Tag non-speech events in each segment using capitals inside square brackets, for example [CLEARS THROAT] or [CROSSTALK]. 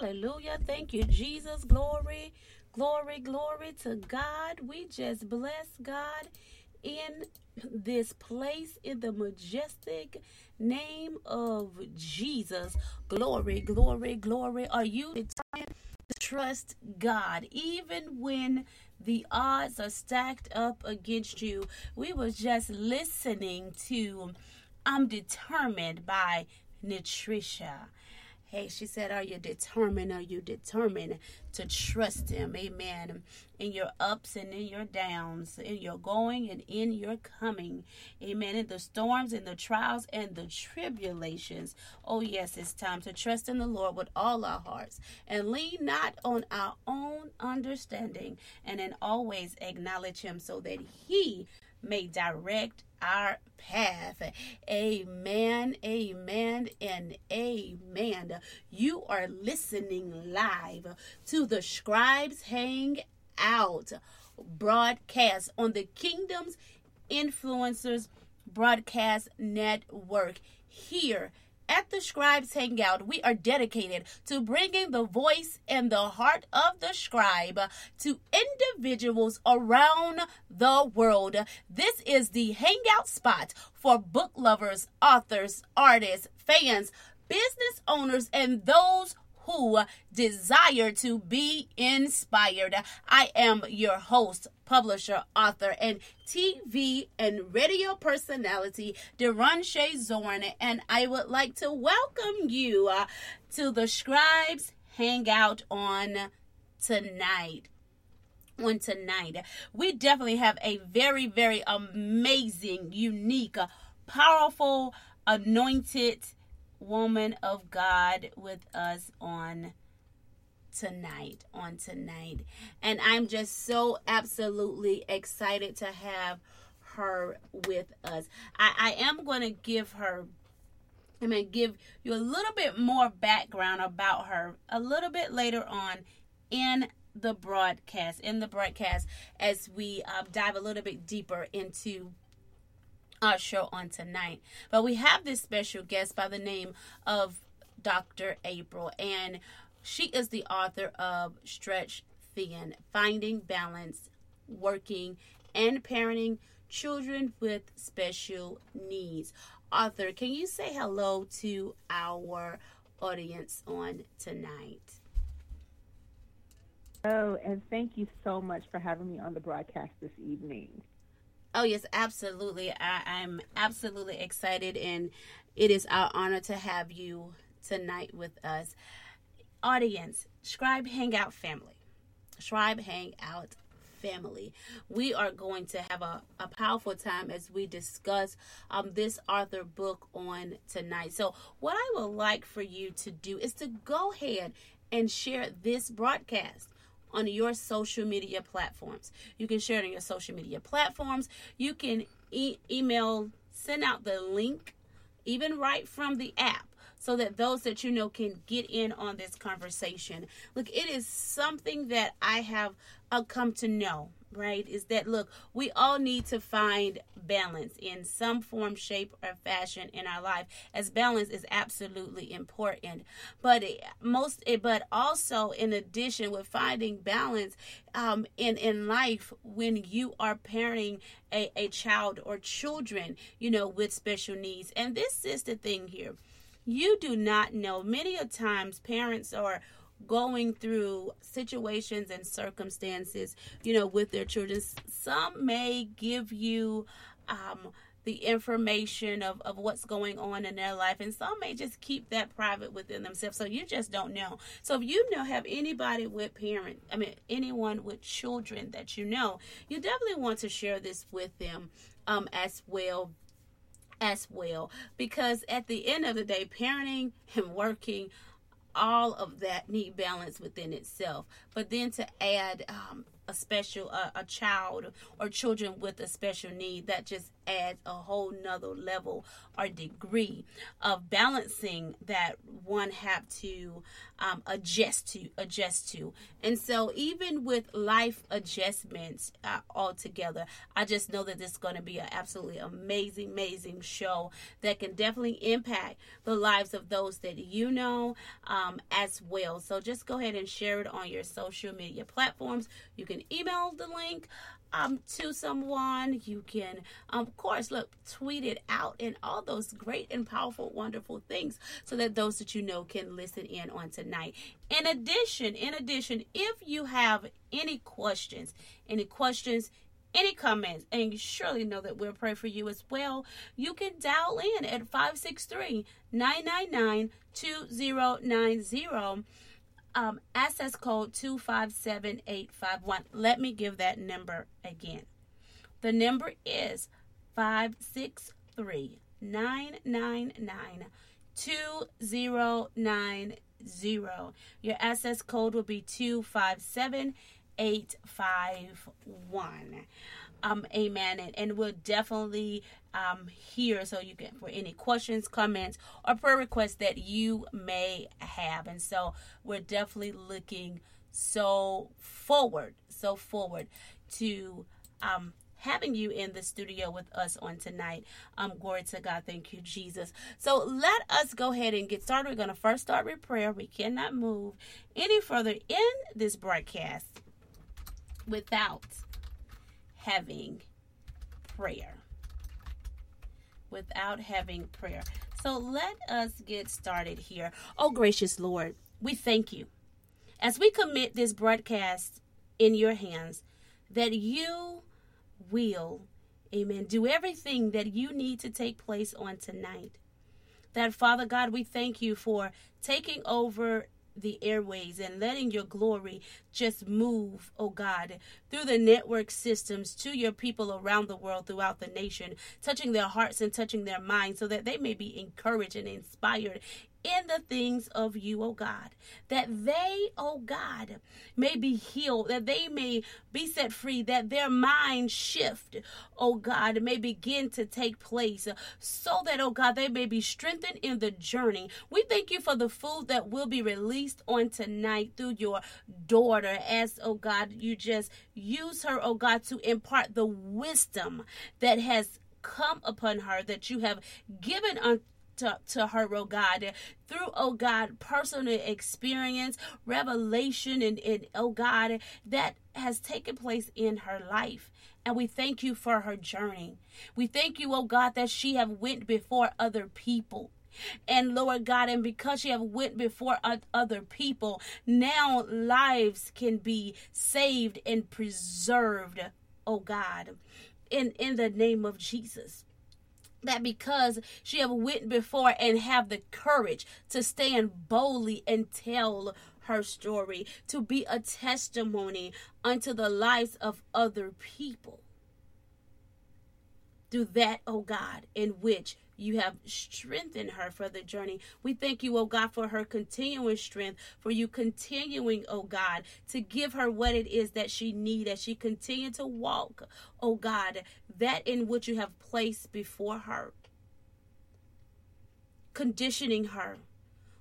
Hallelujah. Thank you, Jesus. Glory, glory, glory to God. We just bless God in this place in the majestic name of Jesus. Glory, glory, glory. Are you determined to trust God even when the odds are stacked up against you? We were just listening to I'm Determined by Nutritia. Hey, she said, Are you determined? Are you determined to trust Him? Amen. In your ups and in your downs, in your going and in your coming. Amen. In the storms, in the trials, and the tribulations. Oh, yes, it's time to trust in the Lord with all our hearts and lean not on our own understanding and then always acknowledge Him so that He may direct our path. Amen, amen, and amen. You are listening live to the Scribes Hang Out broadcast on the Kingdom's Influencers Broadcast Network here at the Scribes Hangout, we are dedicated to bringing the voice and the heart of the scribe to individuals around the world. This is the hangout spot for book lovers, authors, artists, fans, business owners, and those who desire to be inspired. I am your host, publisher, author, and TV and radio personality, Deron Zorn, and I would like to welcome you uh, to the Scribes Hangout on tonight on tonight. We definitely have a very, very amazing, unique, powerful, anointed woman of God with us on tonight on tonight. And i'm just so absolutely excited to have her with us. I, I am going to give her i'm going to give you a little bit more background about her a little bit later on in the broadcast in the broadcast as we uh, dive a little bit deeper into our show on tonight. But we have this special guest by the name of Dr. April, and she is the author of Stretched Thin Finding Balance, Working, and Parenting Children with Special Needs. Author, can you say hello to our audience on tonight? Oh, and thank you so much for having me on the broadcast this evening. Oh yes, absolutely. I, I'm absolutely excited, and it is our honor to have you tonight with us. Audience, Scribe Hangout family, Scribe Hangout family. We are going to have a, a powerful time as we discuss um, this Arthur book on tonight. So, what I would like for you to do is to go ahead and share this broadcast on your social media platforms. You can share it on your social media platforms. You can e- email, send out the link, even right from the app so that those that you know can get in on this conversation. Look, it is something that I have uh, come to know right is that look we all need to find balance in some form shape or fashion in our life as balance is absolutely important. But most but also in addition with finding balance um, in in life when you are parenting a, a child or children you know with special needs. And this is the thing here. You do not know. Many times parents are going through situations and circumstances, you know, with their children. Some may give you um, the information of, of what's going on in their life, and some may just keep that private within themselves. So you just don't know. So if you know have anybody with parent, I mean anyone with children that you know, you definitely want to share this with them um, as well as well because at the end of the day parenting and working all of that need balance within itself. But then to add um, a special uh, a child or children with a special need that just adds a whole nother level or degree of balancing that one have to um, adjust to adjust to. And so even with life adjustments uh, altogether i just know that this is going to be an absolutely amazing amazing show that can definitely impact the lives of those that you know um, as well. So just go ahead and share it on your social media platforms. You can email the link um, to someone. You can, um, of course, look, tweet it out and all those great and powerful, wonderful things so that those that you know can listen in on tonight. In addition, in addition, if you have any questions, any questions, any comments, and you surely know that we'll pray for you as well, you can dial in at 563 999 2090 um, access code 257851. Let me give that number again. The number is 563 999 2090. Your access code will be 257851 um amen and, and we'll definitely um here so you can for any questions comments or prayer requests that you may have and so we're definitely looking so forward so forward to um having you in the studio with us on tonight. Um, glory to God. Thank you, Jesus. So let us go ahead and get started. We're going to first start with prayer. We cannot move any further in this broadcast without having prayer. Without having prayer. So let us get started here. Oh, gracious Lord, we thank you. As we commit this broadcast in your hands, that you will, amen, do everything that you need to take place on tonight. That, Father God, we thank you for taking over the airways and letting your glory just move, oh God, through the network systems to your people around the world, throughout the nation, touching their hearts and touching their minds so that they may be encouraged and inspired in the things of you, O God, that they, O God, may be healed, that they may be set free, that their mind shift, O God, may begin to take place, so that, O God, they may be strengthened in the journey. We thank you for the food that will be released on tonight through your daughter, as, O God, you just use her, O God, to impart the wisdom that has come upon her that you have given unto to, to her, oh God, through, oh God, personal experience, revelation, and, and oh God, that has taken place in her life. And we thank you for her journey. We thank you, oh God, that she have went before other people and lord god and because you have went before other people now lives can be saved and preserved oh god in in the name of jesus that because she have went before and have the courage to stand boldly and tell her story to be a testimony unto the lives of other people. Do that oh god in which you have strengthened her for the journey. We thank you, oh God, for her continuing strength, for you continuing, oh God, to give her what it is that she needs as she continue to walk, oh God, that in which you have placed before her. Conditioning her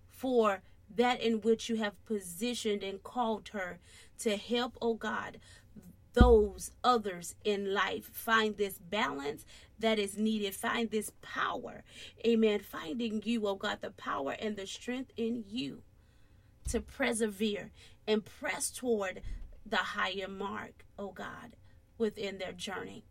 for that in which you have positioned and called her to help, oh God, those others in life find this balance that is needed. Find this power. Amen. Finding you, oh God, the power and the strength in you to persevere and press toward the higher mark, oh God, within their journey.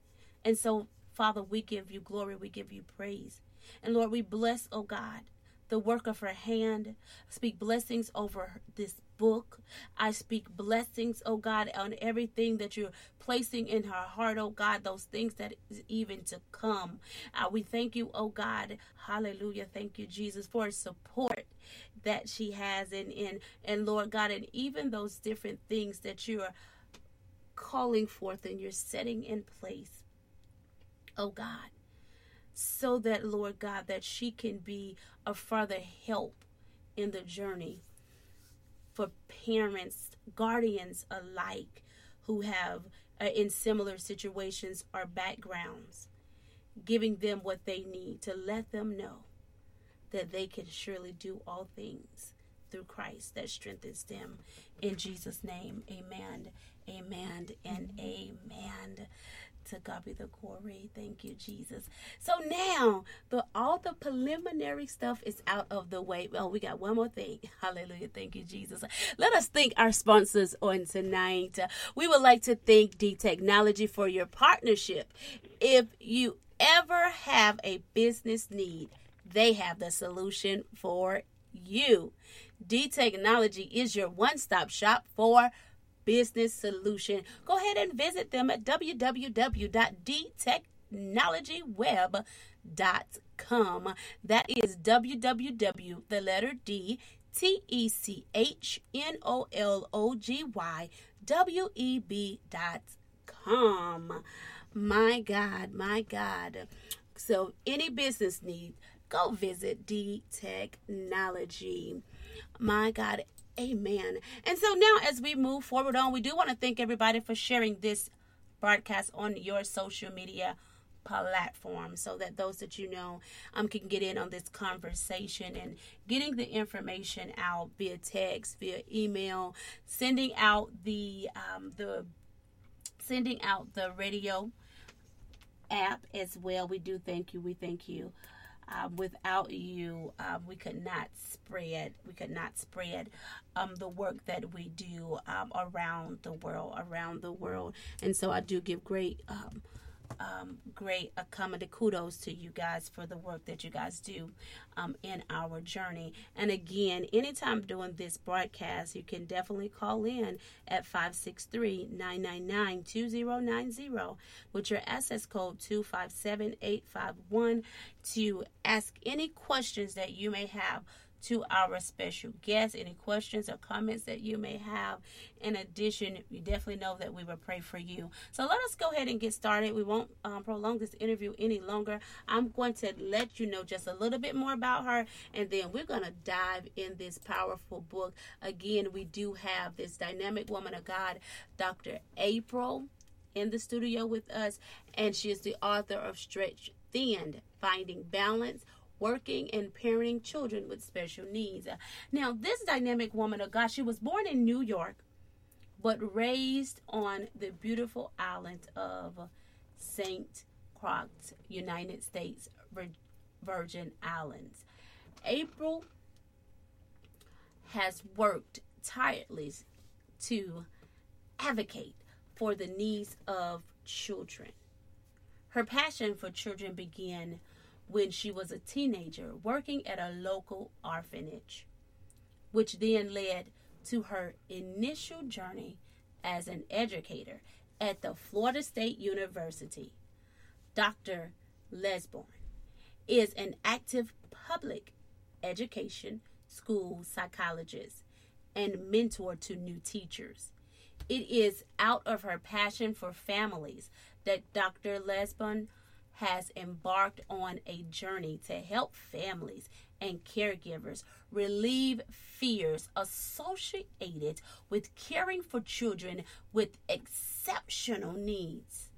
And so, Father, we give you glory, we give you praise. And Lord, we bless, oh God, the work of her hand. Speak blessings over this book. I speak blessings, oh God, on everything that you're placing in her heart, oh God, those things that is even to come. Uh, we thank you, oh God. Hallelujah. Thank you, Jesus, for support that she has and in and Lord God, and even those different things that you are calling forth and you're setting in place. Oh God so that, Lord God, that she can be a further help in the journey for parents, guardians alike who have uh, in similar situations or backgrounds, giving them what they need to let them know that they can surely do all things through Christ that strengthens them. In Jesus' name, amen, amen, and amen. To God be the glory. Thank you, Jesus. So now the all the preliminary stuff is out of the way. Oh, we got one more thing. [LAUGHS] Hallelujah. Thank you, Jesus. Let us thank our sponsors on tonight. We would like to thank D Technology for your partnership. If you ever have a business need, they have the solution for you. D Technology is your one stop shop for business solution. Go ahead and visit them at www.dtechnologyweb.com. That is www, the letter D, T E C H N O L O G Y W E B dot com. My God, my God. So, any business need, go visit D Technology. My God, amen. And so now, as we move forward on, we do want to thank everybody for sharing this broadcast on your social media platform so that those that you know um, can get in on this conversation and getting the information out via text via email sending out the um, the sending out the radio app as well. We do thank you. We thank you um, without you, um, we could not spread. We could not spread um, the work that we do um, around the world, around the world. And so I do give great um, great accommodate kudos to you guys for the work that you guys do um, in our journey. And again, anytime doing this broadcast, you can definitely call in at 563 999 2090 with your SS code 257851 to ask any questions that you may have to our special guests. Any questions or comments that you may have. In addition, you definitely know that we will pray for you. So let us go ahead and get started. We won't um, prolong this interview any longer. I'm going to let you know just a little bit more about her, and then we're going to dive in this powerful book. Again, we do have this dynamic woman of God, Dr. April, in the studio with us, and she is the author of Stretched Thin Finding Balance working and parenting children with special needs. Now, this dynamic woman of God, she was born in New York, but raised on the beautiful island of St. Croix, United States Virgin Islands. April has worked tirelessly to advocate for the needs of children. Her passion for children began when she was a teenager working at a local orphanage, which then led to her initial journey as an educator at the Florida State University. Dr. Lisbon is an active public education school psychologist and mentor to new teachers. It is out of her passion for families that Dr. Lisbon has embarked on a journey to help families and caregivers relieve fears associated with caring for children with exceptional needs.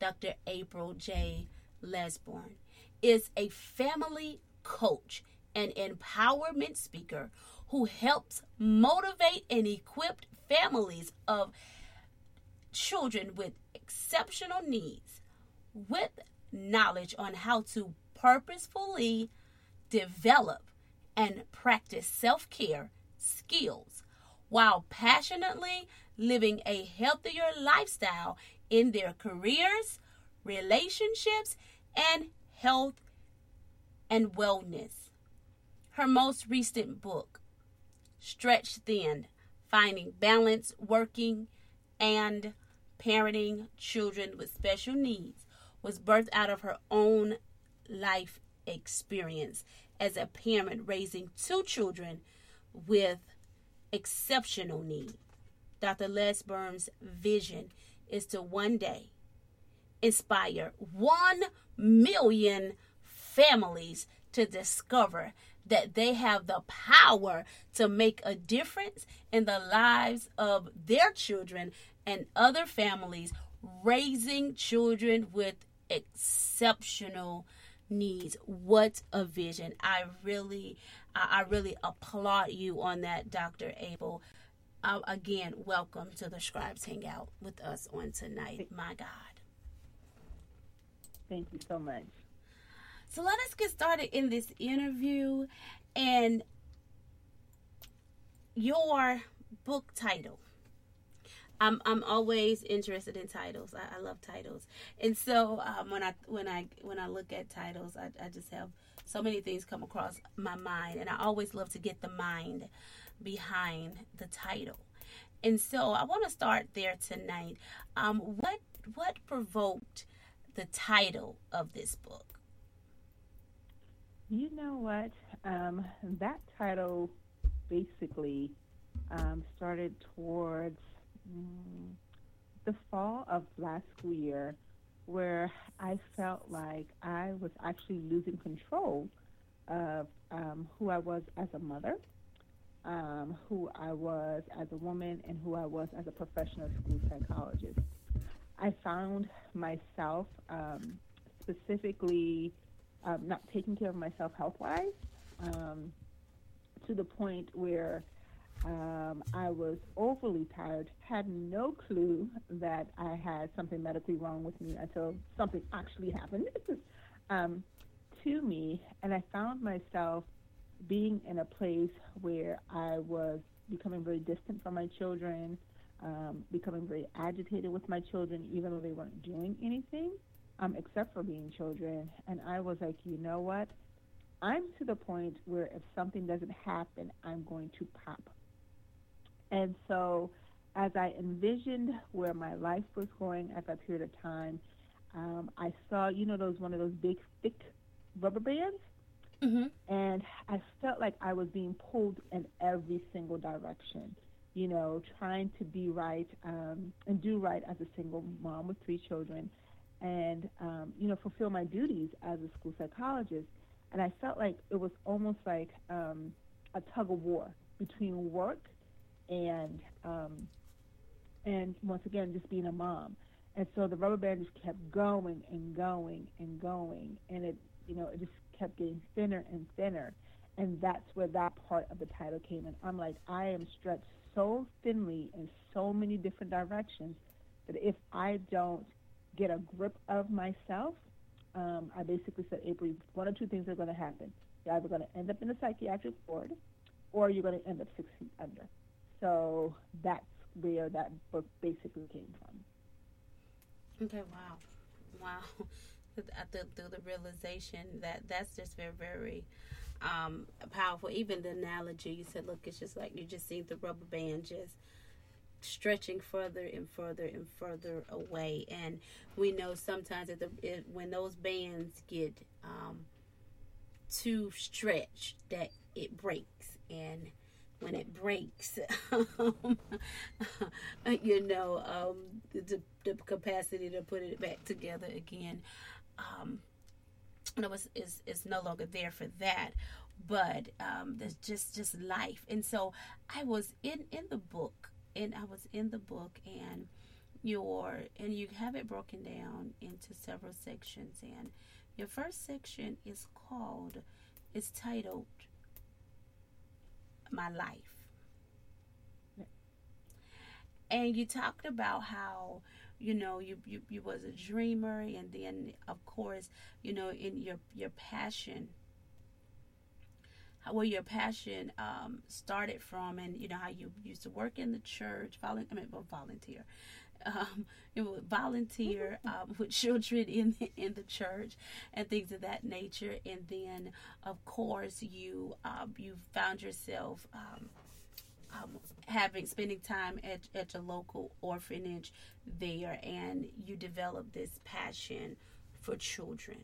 Dr. April J. Lisbon is a family coach and empowerment speaker who helps motivate and equip families of children with exceptional needs with knowledge on how to purposefully develop and practice self care skills while passionately living a healthier lifestyle in their careers, relationships, and health and wellness. Her most recent book, Stretched Thin Finding Balance Working and Parenting Children with Special Needs, was birthed out of her own life experience as a parent raising two children with exceptional need. Dr. Lisbon's vision is to one day inspire 1 million families to discover that they have the power to make a difference in the lives of their children and other families raising children with exceptional needs. What a vision. I really I really applaud you on that, Dr. April. Uh, again, welcome to the Scribes Hangout with us on tonight. My God. Thank you so much. So let us get started in this interview and your book title. I'm I'm always interested in titles. I, I love titles, and so um, when I when I when I look at titles, I, I just have so many things come across my mind, and I always love to get the mind behind the title. And so I want to start there tonight. Um, what what provoked the title of this book? You know what? Um, that title basically um, started towards the fall of last school year, where I felt like I was actually losing control of um, who I was as a mother, um, who I was as a woman, and who I was as a professional school psychologist. I found myself um, specifically um, not taking care of myself health wise um, to the point where um, I was overly tired, had no clue that I had something medically wrong with me until something actually happened [LAUGHS] um, to me. And I found myself being in a place where I was becoming very distant from my children, um, becoming very agitated with my children, even though they weren't doing anything um, except for being children. And I was like, you know what? I'm to the point where if something doesn't happen, I'm going to pop. And so, as I envisioned where my life was going at that period of time, um, I saw, you know, those one of those big, thick rubber bands. Mm-hmm. And I felt like I was being pulled in every single direction, you know, trying to be right um, and do right as a single mom with three children and um, you know fulfill my duties as a school psychologist. And I felt like it was almost like um, a tug of war between work and um, and once again just being a mom. And so the rubber band just kept going and going and going, and it you know it just kept getting thinner and thinner. And that's where that part of the title came in. I'm like, I am stretched so thinly in so many different directions that if I don't get a grip of myself, um, I basically said, April, one or two things are going to happen. You're either going to end up in a psychiatric ward or you're going to end up six feet under. So that's where that book basically came from. Okay, wow. Wow. [LAUGHS] Through the realization that that's just very, very um, powerful. Even the analogy you said, look, it's just like you just see the rubber band just stretching further and further and further away. And we know sometimes that the, it, when those bands get um, too stretched, that it breaks. And when it breaks, [LAUGHS] you know, um, the, the, capacity to put it back together again, um, know, is, is, is no longer there for that. But um, there's just just life. And so I was in in the book and I was in the book and your and you have it broken down into several sections. And your first section is called is titled my life. And you talked about how you know you, you you was a dreamer and then of course you know in your your passion where your passion um, started from, and you know how you used to work in the church, volunteer, I mean, volunteer, um, you know, volunteer um, [LAUGHS] with children in the, in the church and things of that nature, and then of course you um, you found yourself. Um, um, having spending time at, at your local orphanage there. And you developed this passion for children.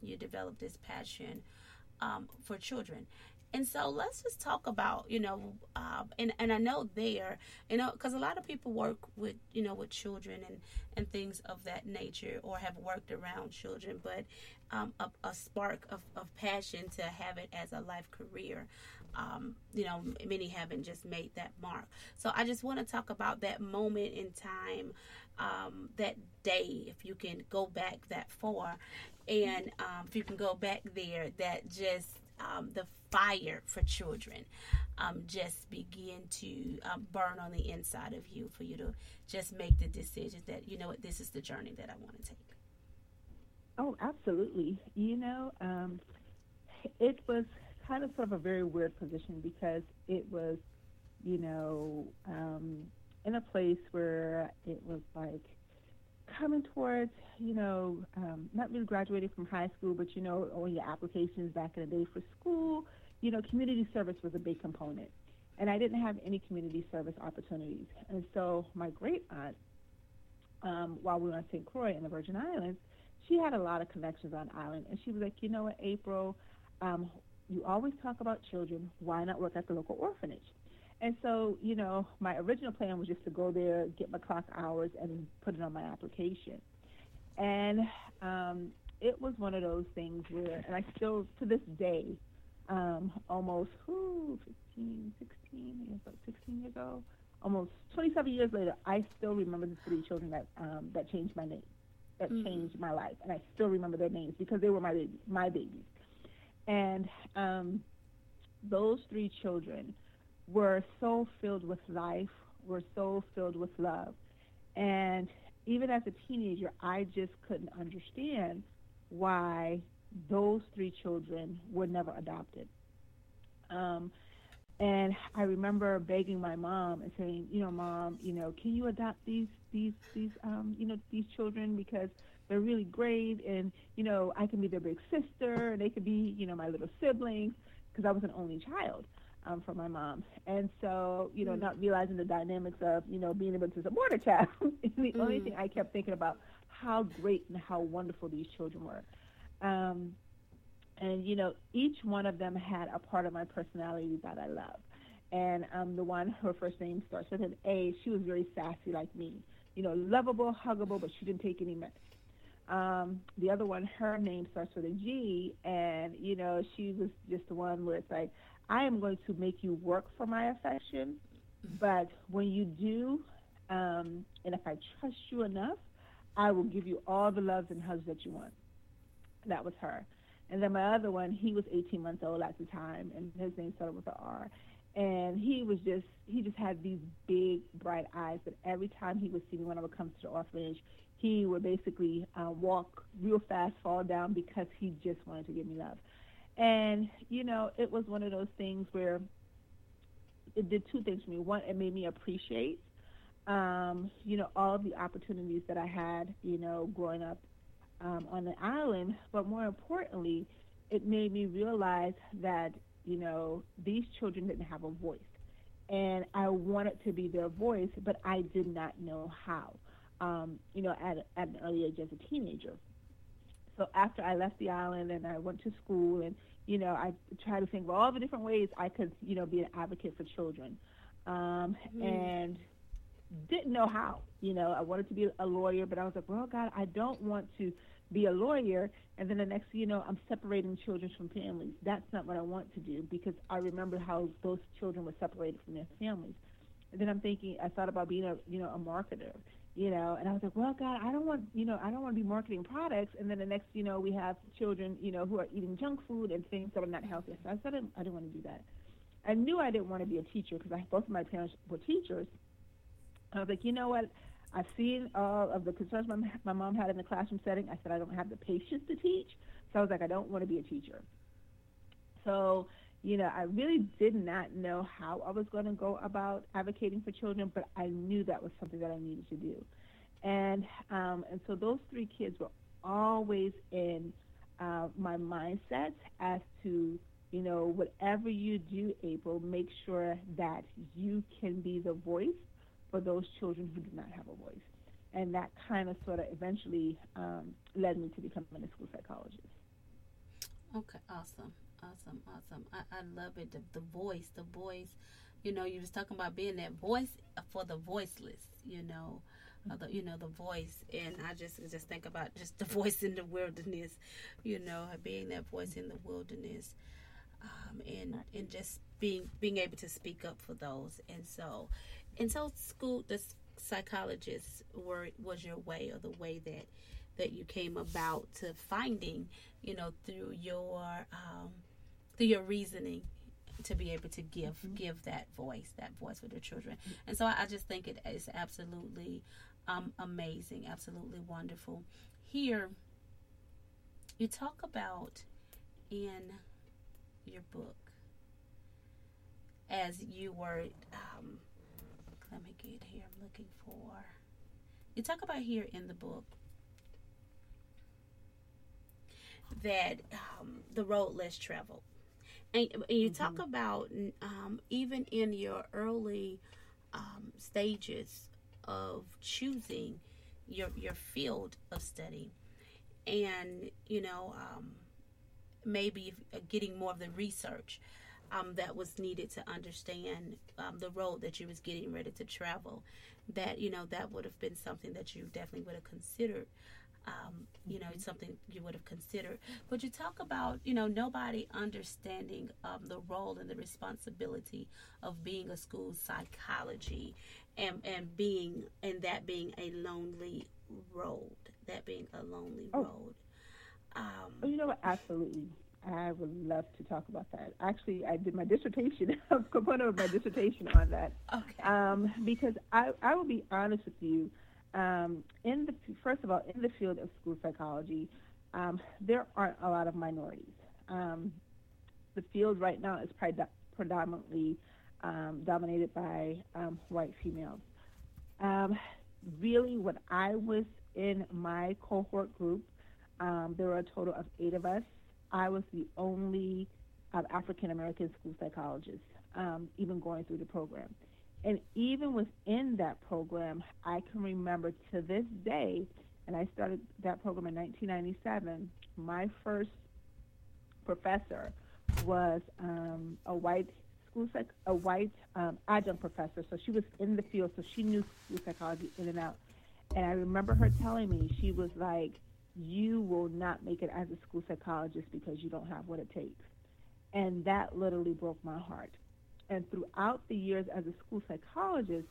You developed this passion um, for children and so let's just talk about, you know, um, and and I know there, you know, because a lot of people work with, you know, with children and and things of that nature, or have worked around children, but um, a, a, spark of, of passion to have it as a life career. um, you know, many haven't just made that mark. So I just want to talk about that moment in time, um, that day, if you can go back that far, and um, if you can go back there, that just um, the fire for children um, just begin to um, burn on the inside of you for you to just make the decision that you know what this is the journey that I want to take. Oh, absolutely. You know, um, it was kind of sort of a very weird position because it was, you know, um, in a place where it was like coming towards, you know, um, not really graduating from high school, but you know, all your applications back in the day for school, you know, community service was a big component. And I didn't have any community service opportunities. And so my great aunt, um, while we were in St. Croix in the Virgin Islands, she had a lot of connections on island. And she was like, you know what, April, um, you always talk about children. Why not work at the local orphanage? And so, you know, my original plan was just to go there, get my clock hours, and put it on my application. And um, it was one of those things where, and I still, to this day, um, almost whew, 15, 16, I guess about 16 years ago, almost 27 years later, I still remember the three children that um, that changed my name, that mm-hmm. changed my life, and I still remember their names because they were my baby, my babies. And um, those three children were so filled with life, were so filled with love, and even as a teenager, I just couldn't understand why those three children were never adopted. Um, and I remember begging my mom and saying, you know, mom, you know, can you adopt these these these um, you know these children? Because they're really great, and you know, I can be their big sister, and they could be, you know, my little siblings. Because I was an only child um, for my mom. And so, you know, mm. not realizing the dynamics of, you know, being able to support a child is [LAUGHS] the mm. only thing I kept thinking about how great and how wonderful these children were. Um, and you know, each one of them had a part of my personality that I love. And um, the one, her first name starts with an A. She was very sassy like me, you know, lovable, huggable, but she didn't take any mess. Um, the other one, her name starts with a G, and you know, she was just the one where it's like, I am going to make you work for my affection, but when you do, um, and if I trust you enough, I will give you all the loves and hugs that you want. That was her. And then my other one, he was 18 months old at the time, and his name started with an R. And he was just, he just had these big, bright eyes that every time he would see me when I would come to the orphanage, he would basically uh, walk real fast, fall down because he just wanted to give me love. And, you know, it was one of those things where it did two things for me. One, it made me appreciate, um, you know, all of the opportunities that I had, you know, growing up um, on the island, but more importantly, it made me realize that you know these children didn't have a voice, and I wanted to be their voice, but I did not know how. Um, you know, at at an early age as a teenager. So after I left the island and I went to school, and you know, I tried to think of all the different ways I could, you know, be an advocate for children, um, mm. and didn't know how. You know, I wanted to be a lawyer, but I was like, well, God, I don't want to be a lawyer, and then the next thing you know, I'm separating children from families. That's not what I want to do because I remember how those children were separated from their families. And then I'm thinking, I thought about being a, you know, a marketer, you know, and I was like, well, God, I don't want, you know, I don't want to be marketing products. And then the next, you know, we have children, you know, who are eating junk food and things that are not healthy. So I said, I didn't, want to do that. I knew I didn't want to be a teacher because both of my parents were teachers. I was like, you know what? I've seen all of the concerns my, my mom had in the classroom setting. I said, I don't have the patience to teach. So I was like, I don't want to be a teacher. So, you know, I really did not know how I was going to go about advocating for children, but I knew that was something that I needed to do. And, um, and so those three kids were always in uh, my mindset as to, you know, whatever you do, April, make sure that you can be the voice for those children who do not have a voice. And that kind of sort of eventually um, led me to becoming a school psychologist. Okay, awesome, awesome, awesome. I, I love it. The, the voice, the voice. You know, you was talking about being that voice for the voiceless. You know, uh, the, you know the voice, and I just just think about just the [LAUGHS] voice in the wilderness. You know, being that voice in the wilderness. um, and and just being being able to speak up for those. And so, and so school the psychologists were was your way or the way that that you came about to finding, you know, through your um, through your reasoning to be able to give mm-hmm. give that voice that voice for the children. And so i just think it is absolutely um, amazing absolutely wonderful. Here you talk about in your book as you were um, let me get here i'm looking for you talk about here in the book that um, the road less traveled and, and you mm-hmm. talk about um, even in your early um, stages of choosing your your field of study, and you know um, maybe uh, getting more of the research um, that was needed to understand um, the road that you was getting ready to travel. That you know that would have been something that you definitely would have considered um, you know, something you would have considered. But you talk about, you know, nobody understanding um, the role and the responsibility of being a school psychology and, and being, and that being a lonely road, that being a lonely oh. road. Um, oh, you know what? Absolutely. I would love to talk about that. Actually, I did my dissertation, [LAUGHS] a component of my dissertation on that. Okay. Um, because I, I will be honest with you, um, in the first of all, in the field of school psychology, um, there aren't a lot of minorities. Um, the field right now is predominantly um, dominated by um, white females. Um, really, when I was in my cohort group, there were a total of eight of us. I was the only uh, African American school psychologist, even going through the program. And even within that program, I can remember to this day, and I started that program in 1997, my first professor was um, a white school psych, a white um, adjunct professor. So she was in the field, so she knew school psychology in and out. And I remember her telling me, she was like, you will not make it as a school psychologist because you don't have what it takes. And that literally broke my heart and throughout the years as a school psychologist,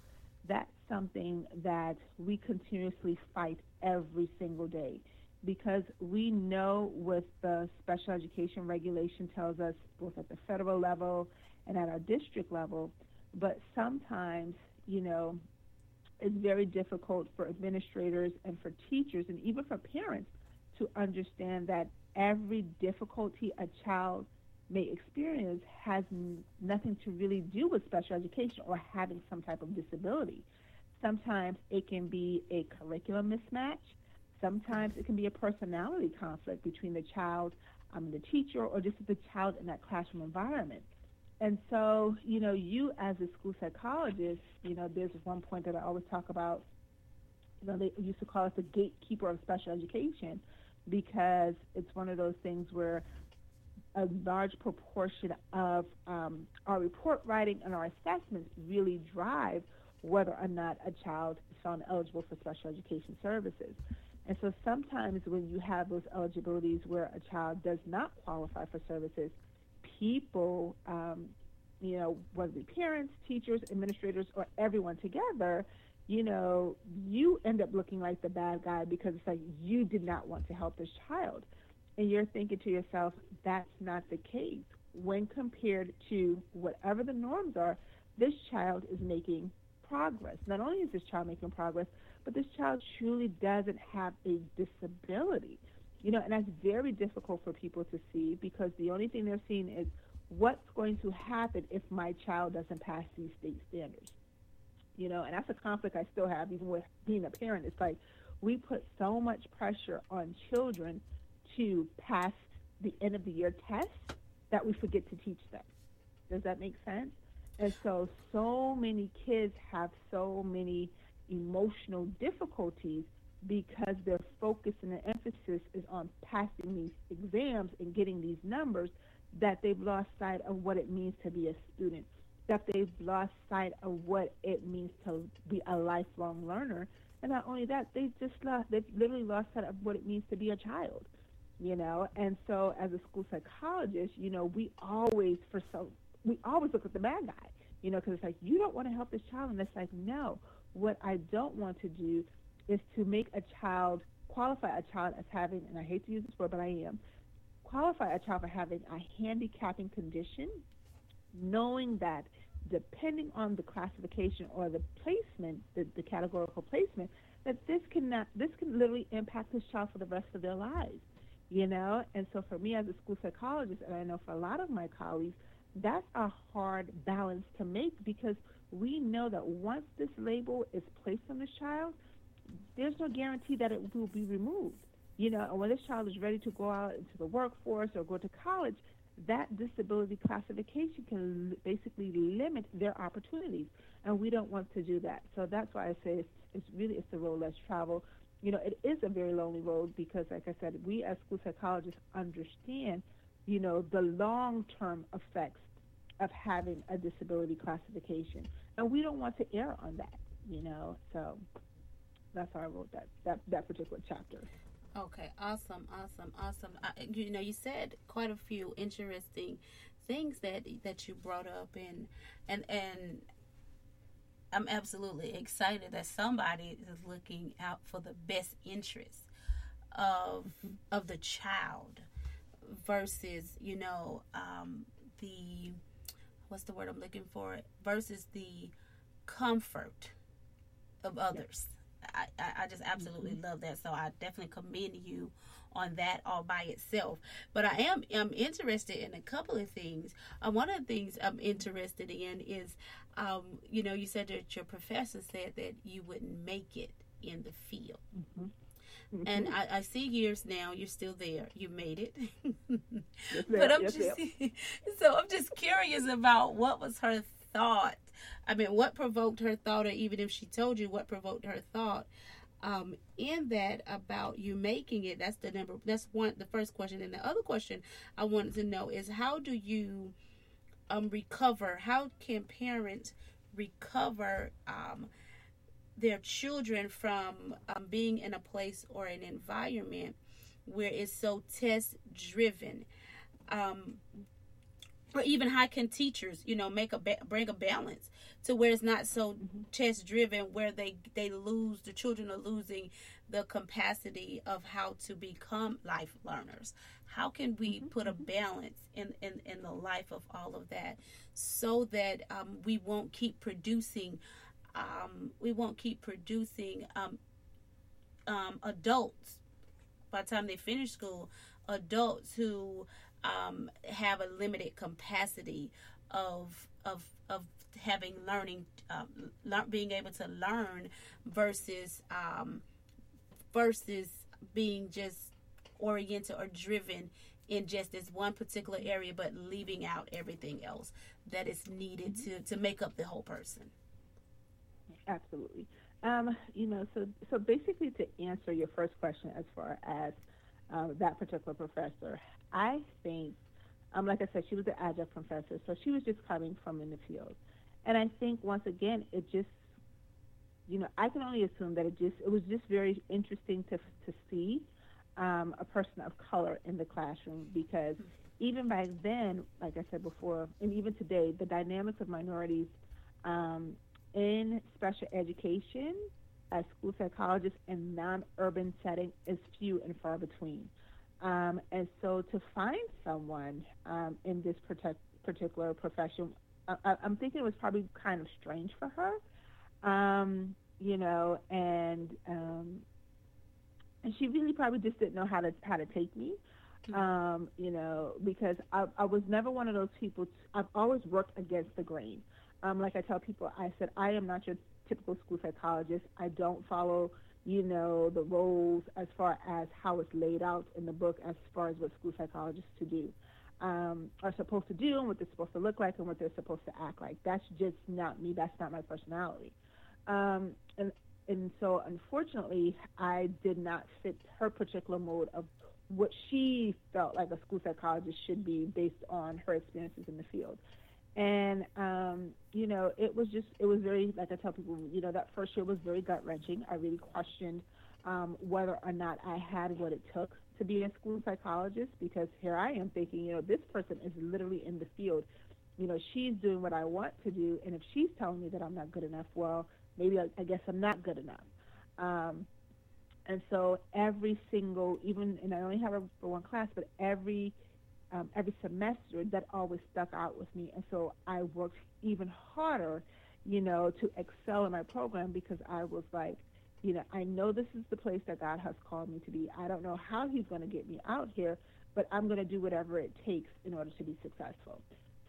that's something that we continuously fight every single day. Because we know what the special education regulation tells us both at the federal level and at our district level, but sometimes, you know, it's very difficult for administrators and for teachers and even for parents to understand that every difficulty a child may experience has nothing to really do with special education or having some type of disability. Sometimes it can be a curriculum mismatch. Sometimes it can be a personality conflict between the child um, the teacher or just the child in that classroom environment. And so, you know, you as a school psychologist, you know, there's one point that I always talk about. You know, they used to call us the gatekeeper of special education because it's one of those things where a large proportion of um, our report writing and our assessments really drive whether or not a child is found eligible for special education services. And so sometimes when you have those eligibilities where a child does not qualify for services, people, um, you know, whether it be parents, teachers, administrators, or everyone together, you know, you end up looking like the bad guy because it's like you did not want to help this child and you're thinking to yourself, that's not the case. When compared to whatever the norms are, this child is making progress. Not only is this child making progress, but this child truly doesn't have a disability. You know, and that's very difficult for people to see because the only thing they're seeing is what's going to happen if my child doesn't pass these state standards. You know, and that's a conflict I still have even with being a parent. It's like we put so much pressure on children to pass the end of the year test that we forget to teach them. Does that make sense? And so, so many kids have so many emotional difficulties because their focus and their emphasis is on passing these exams and getting these numbers that they've lost sight of what it means to be a student, that they've lost sight of what it means to be a lifelong learner. And not only that, they've just lost, they've literally lost sight of what it means to be a child you know. And so, as a school psychologist, you know, we always for so we always look at the bad guy, you know, because it's like you don't want to help this child, and it's like no, what I don't want to do is to make a child qualify a child as having, and I hate to use this word, but I am qualify a child for having a handicapping condition, knowing that depending on the classification or the placement, the, the categorical placement, that this cannot this can literally impact this child for the rest of their lives you know? And so for me as a school psychologist and i know for a lot of my colleagues that's a hard balance to make because we know that once this label is placed on this child there's no guarantee that it will be removed. You know and when this child is ready to go out into the workforce or go to college that disability classification can basically limit their opportunities and we don't want to do that. So that's why i say it's, it's really it's the road less travel you know, it is a very lonely road because, like I said, we as school psychologists understand, you know, the long term effects of having a disability classification. And we don't want to err on that, you know. So that's how I wrote that, that, that particular chapter. Okay, awesome, awesome, awesome. I, you know, you said quite a few interesting things that that you brought up, and and and I'm absolutely excited that somebody is looking out for the best interest of of the child versus you know um, the what's the word I'm looking for versus the comfort of others. I, I, I just absolutely mm-hmm. love that. So I definitely commend you on that all by itself. But I am am interested in a couple of things. Uh, one of the things I'm interested in is, um, you know, you said that your professor said that you wouldn't make it in the field. Mm-hmm. Mm-hmm. And I, I, see years now you're still there. You made it. yes, [LAUGHS] but I'm yes, just [LAUGHS] so I'm just curious about what was her thought. I mean, what provoked her thought, or even if she told you what provoked her thought um, in that about you making it. That's the number. That's one. The first question, and the other question I wanted to know is how do you um, recover? How can parents recover um, their children from um, being in a place or an environment where it's so test driven? Um, or even how can teachers you know make a ba- bring a balance to where it's not so mm-hmm. test driven where they they lose the children are losing the capacity of how to become life learners how can we mm-hmm. put a balance in, in in the life of all of that so that um, we won't keep producing um, we won't keep producing um, um adults by the time they finish school adults who um, have a limited capacity of of of having learning, um, le- being able to learn versus um, versus being just oriented or driven in just this one particular area, but leaving out everything else that is needed mm-hmm. to to make up the whole person. Absolutely. Um, you know, so so basically, to answer your first question, as far as uh, that particular professor, I think, um, like I said, she was an adjunct professor, so she was just coming from in the field. And I think once again, it just, you know, I can only assume that it just, it was just very interesting to to see um, a person of color in the classroom because even back then, like I said before, and even today, the dynamics of minorities um, in special education as school psychologists in non-urban setting is few and far between. Um, and so to find someone um, in this particular profession, I, am thinking it was probably kind of strange for her, um, you know, and um, and she really probably just didn't know how to how to take me, mm-hmm. um, you know, because I, I was never one of those people. T- I've always worked against the grain. Um, like I tell people, I said I am not your typical school psychologist. I don't follow you know, the roles as far as how it's laid out in the book as far as what school psychologists to do um, are supposed to do and what they're supposed to look like and what they're supposed to act like. That's just not me. That's not my personality. Um, and and so unfortunately, I did not fit her particular mode of what she felt like a school psychologist should be based on her experiences in the field. And um, you know, it was just it was very like I tell people, you know, that first year was very gut wrenching. I really questioned um, whether or not I had what it took to be a school psychologist because here I am thinking, you know, this person is literally in the field. You know, she's doing what I want to do, and if she's telling me that I'm not good enough, well, maybe I, I guess I'm not good enough. Um, and so every single, even, and I only have for one class, but every um, every semester that always stuck out with me, and so I worked even harder, you know, to excel in my program because I was like, you know, I know this is the place that God has called me to be. I don't know how He's going to get me out here, but I'm going to do whatever it takes in order to be successful.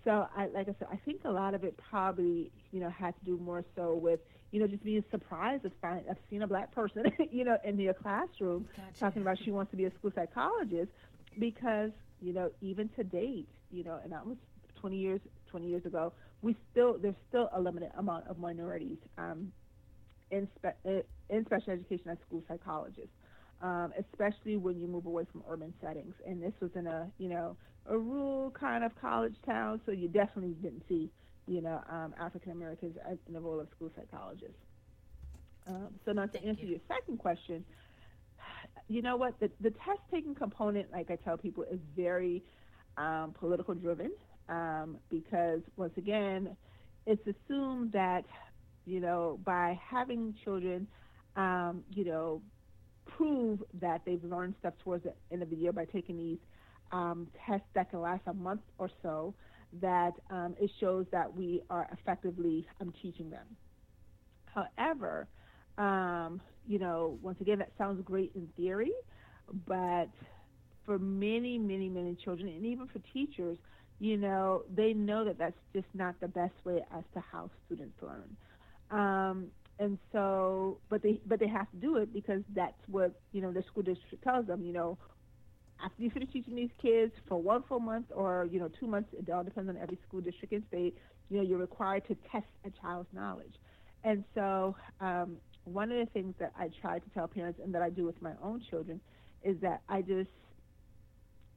So, I, like I said, I think a lot of it probably, you know, has to do more so with, you know, just being surprised of, find, of seeing a black person, [LAUGHS] you know, in your classroom gotcha. talking about she wants to be a school psychologist, because, you know, even to date, you know, and that was 20 years 20 years ago, we still there's still a limited amount of minorities um, in, spe- in special education as school psychologists, um, especially when you move away from urban settings. And this was in a you know a rural kind of college town, so you definitely didn't see you know, um, African Americans in the role of school psychologists. Um, so now to Thank answer you. your second question, you know what? The, the test taking component, like I tell people, is very um, political driven um, because, once again, it's assumed that, you know, by having children, um, you know, prove that they've learned stuff towards the end of the year by taking these um, tests that can last a month or so, that um, it shows that we are effectively um, teaching them. However, um, you know, once again, that sounds great in theory, but for many, many, many children, and even for teachers, you know, they know that that's just not the best way as to how students learn. Um, and so, but they but they have to do it because that's what you know the school district tells them. You know, after you finish teaching these kids for one full month or you know two months, it all depends on every school district and state. You know, you're required to test a child's knowledge, and so um, one of the things that I try to tell parents and that I do with my own children is that I just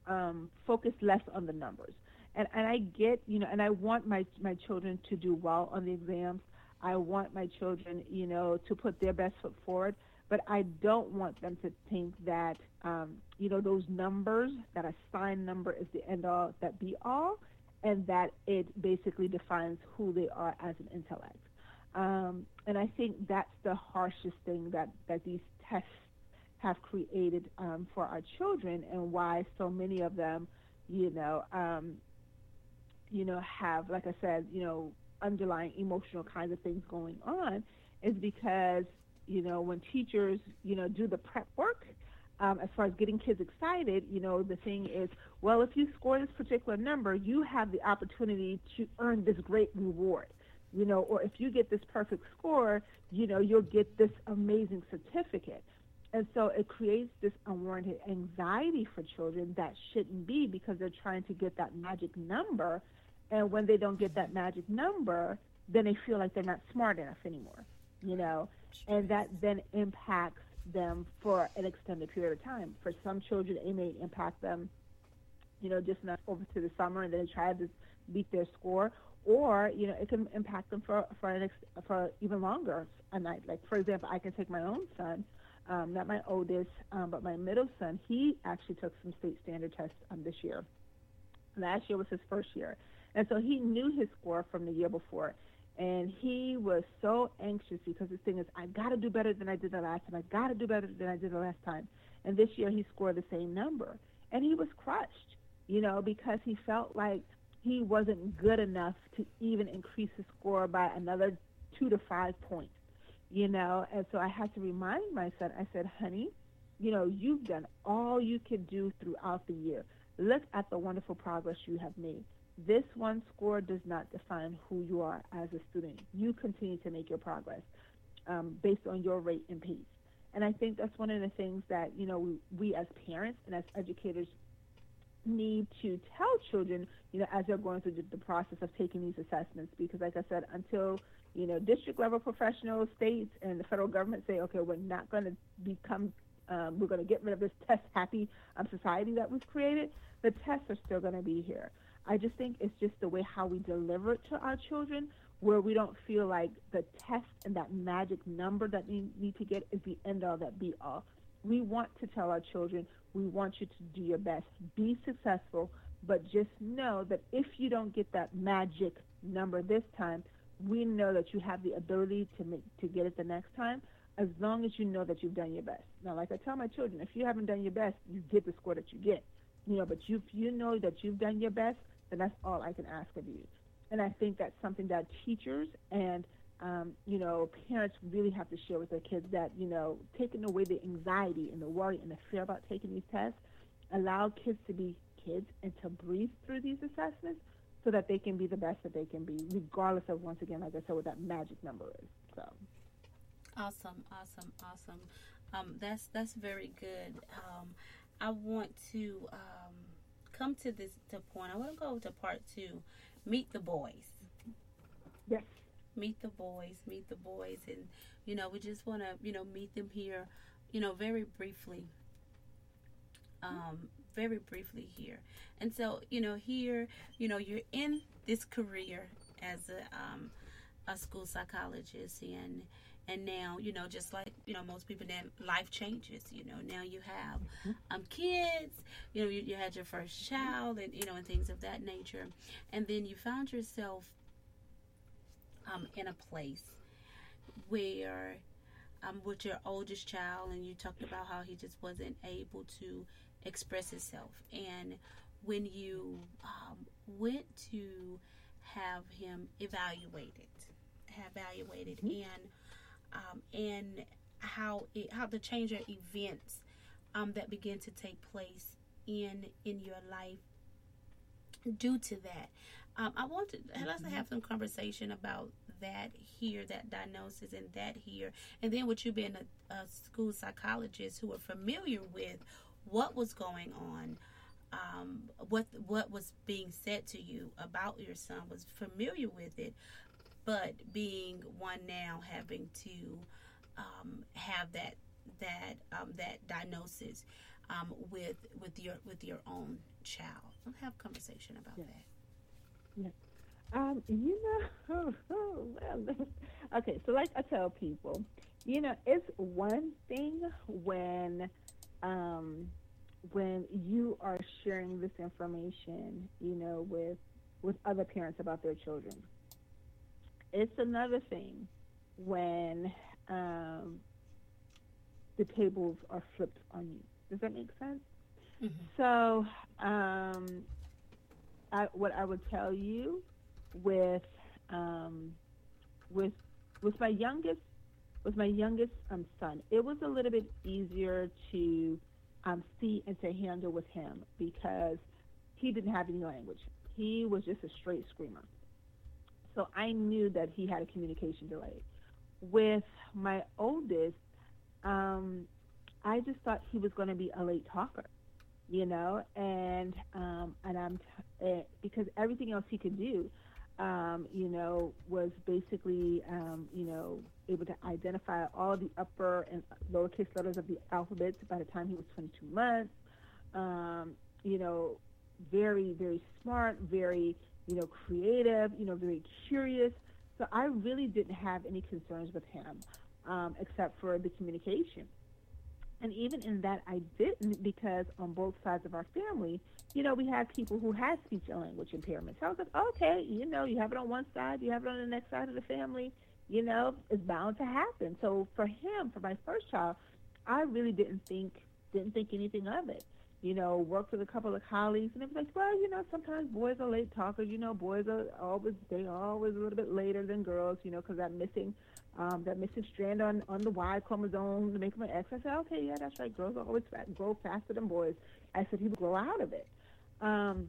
um, focus less on the numbers. And, and I get, you know, and I want my, my children to do well on the exams. I want my children, you know, to put their best foot forward but I don't want them to think that um, you know those numbers, that a sign number is the end all, that be all, and that it basically defines who they are as an intellect. Um, and I think that's the harshest thing that that these tests have created um, for our children, and why so many of them, you know, um, you know, have like I said, you know, underlying emotional kinds of things going on, is because you know, when teachers, you know, do the prep work, um, as far as getting kids excited, you know, the thing is, well, if you score this particular number, you have the opportunity to earn this great reward, you know, or if you get this perfect score, you know, you'll get this amazing certificate. And so it creates this unwarranted anxiety for children that shouldn't be because they're trying to get that magic number. And when they don't get that magic number, then they feel like they're not smart enough anymore, you know and that then impacts them for an extended period of time. For some children, it may impact them, you know, just enough over to the summer, and then try to beat their score, or you know, it can impact them for for an ex- for even longer a night. Like for example, I can take my own son, um, not my oldest, um, but my middle son. He actually took some state standard tests um, this year. Last year was his first year, and so he knew his score from the year before and he was so anxious because his thing is, I got to do better than I did the last time. I got to do better than I did the last time. And this year he scored the same number. And he was crushed, you know, because he felt like he wasn't good enough to even increase his score by another two to five points, you know. And so I had to remind my son, I said, honey, you know, you've done all you could do throughout the year. Look at the wonderful progress you have made this one score does not define who you are as a student. You continue to make your progress um, based on your rate and pace. And I think that's one of the things that, you know, we, we as parents and as educators need to tell children, you know, as they're going through the, process of taking these assessments. Because, like I said, until, you know, district level professionals, states, and the federal government say, okay, we're not going to become, um, we're going to get rid of this test happy um, society that we've created, the tests are still going to be here. I just think it's just the way how we deliver it to our children, where we don't feel like the test and that magic number that we need to get is the end all that be all. we want to tell our children, we want you to do your best, be successful, but just know that if you don't get that magic number this time, we know that you have the ability to make, to get it the next time as long as you know that you've done your best. Now, like I tell my children, if you haven't done your best, you get the score that you get. You know, but you, you know that you've done your best, then that's all I can ask of you. And I think that's something that teachers and um, you know, parents really have to share with their kids that, you know, taking away the anxiety and the worry and the fear about taking these tests, allow kids to be kids and to breathe through these assessments so that they can be the best that they can be, regardless of, once again, like I said, what that magic number is. So. Awesome, awesome, awesome. Um, that's that's very good. Um, I want to um, come to this to point. I want to go to part two. Meet the boys. Yes. Meet the boys. Meet the boys, and you know we just want to you know meet them here. You know very briefly. Um, very briefly here, and so you know here you know you're in this career as a um, a school psychologist and and now you know just like you know most people then life changes you know now you have Mm-hmm. um kids you know you, you had your first child and you know and things of that nature and then you found yourself um in a place where um with your oldest child and you talked about how he just wasn't able to express himself and when you um, went to have him evaluated Have evaluated Mhm. and um, and how it, how the change of events um, that begin to take place in in your life due to that. Um, I want to let's have some conversation about that here, that diagnosis, and that here, and then with you being a, a school psychologist who are familiar with what was going on. Um, what what was being said to you about your son was familiar with it, but being one now having to um, have that that um, that diagnosis um, with with your with your own child. Let's have a conversation about Yes. that. Um, you know, [LAUGHS] well, okay, so like I tell people, you know, it's one thing when, um, when you are sharing this information, you know, with with other parents about their children. It's another thing when um, the tables are flipped on you. Does that make sense? Mhm. So, um, I, what I would tell you with um, with with my youngest with my youngest um, son, it was a little bit easier to um, see and to handle with him because he didn't have any language. He was just a straight screamer. So I knew that he had a communication delay. With my oldest, um, I just thought he was going to be a late talker, you know, and um, and I'm t- uh, because everything else he could do, um, you know, was basically, um, you know, able to identify all the upper and lowercase letters of the alphabet by the time he was 22 months. Um, you know, very, very smart, very, you know, creative, you know, very curious. So I really didn't have any concerns with him, um, except for the communication. And even in that, I didn't because on both sides of our family, you know, we had people who had speech and language impairments. So I was like, okay, you know, you have it on one side, you have it on the next side of the family, you know, it's bound to happen. So for him, for my first child, I really didn't think didn't think anything of it. You know, worked with a couple of colleagues, and it was like, well, you know, sometimes boys are late talkers. You know, boys are always they are always a little bit later than girls. You know, because that missing um, that missing strand on on the Y chromosome to make them an X. I said, okay, yeah, that's right. Girls always fat, grow faster than boys. I said he would grow out of it. Um,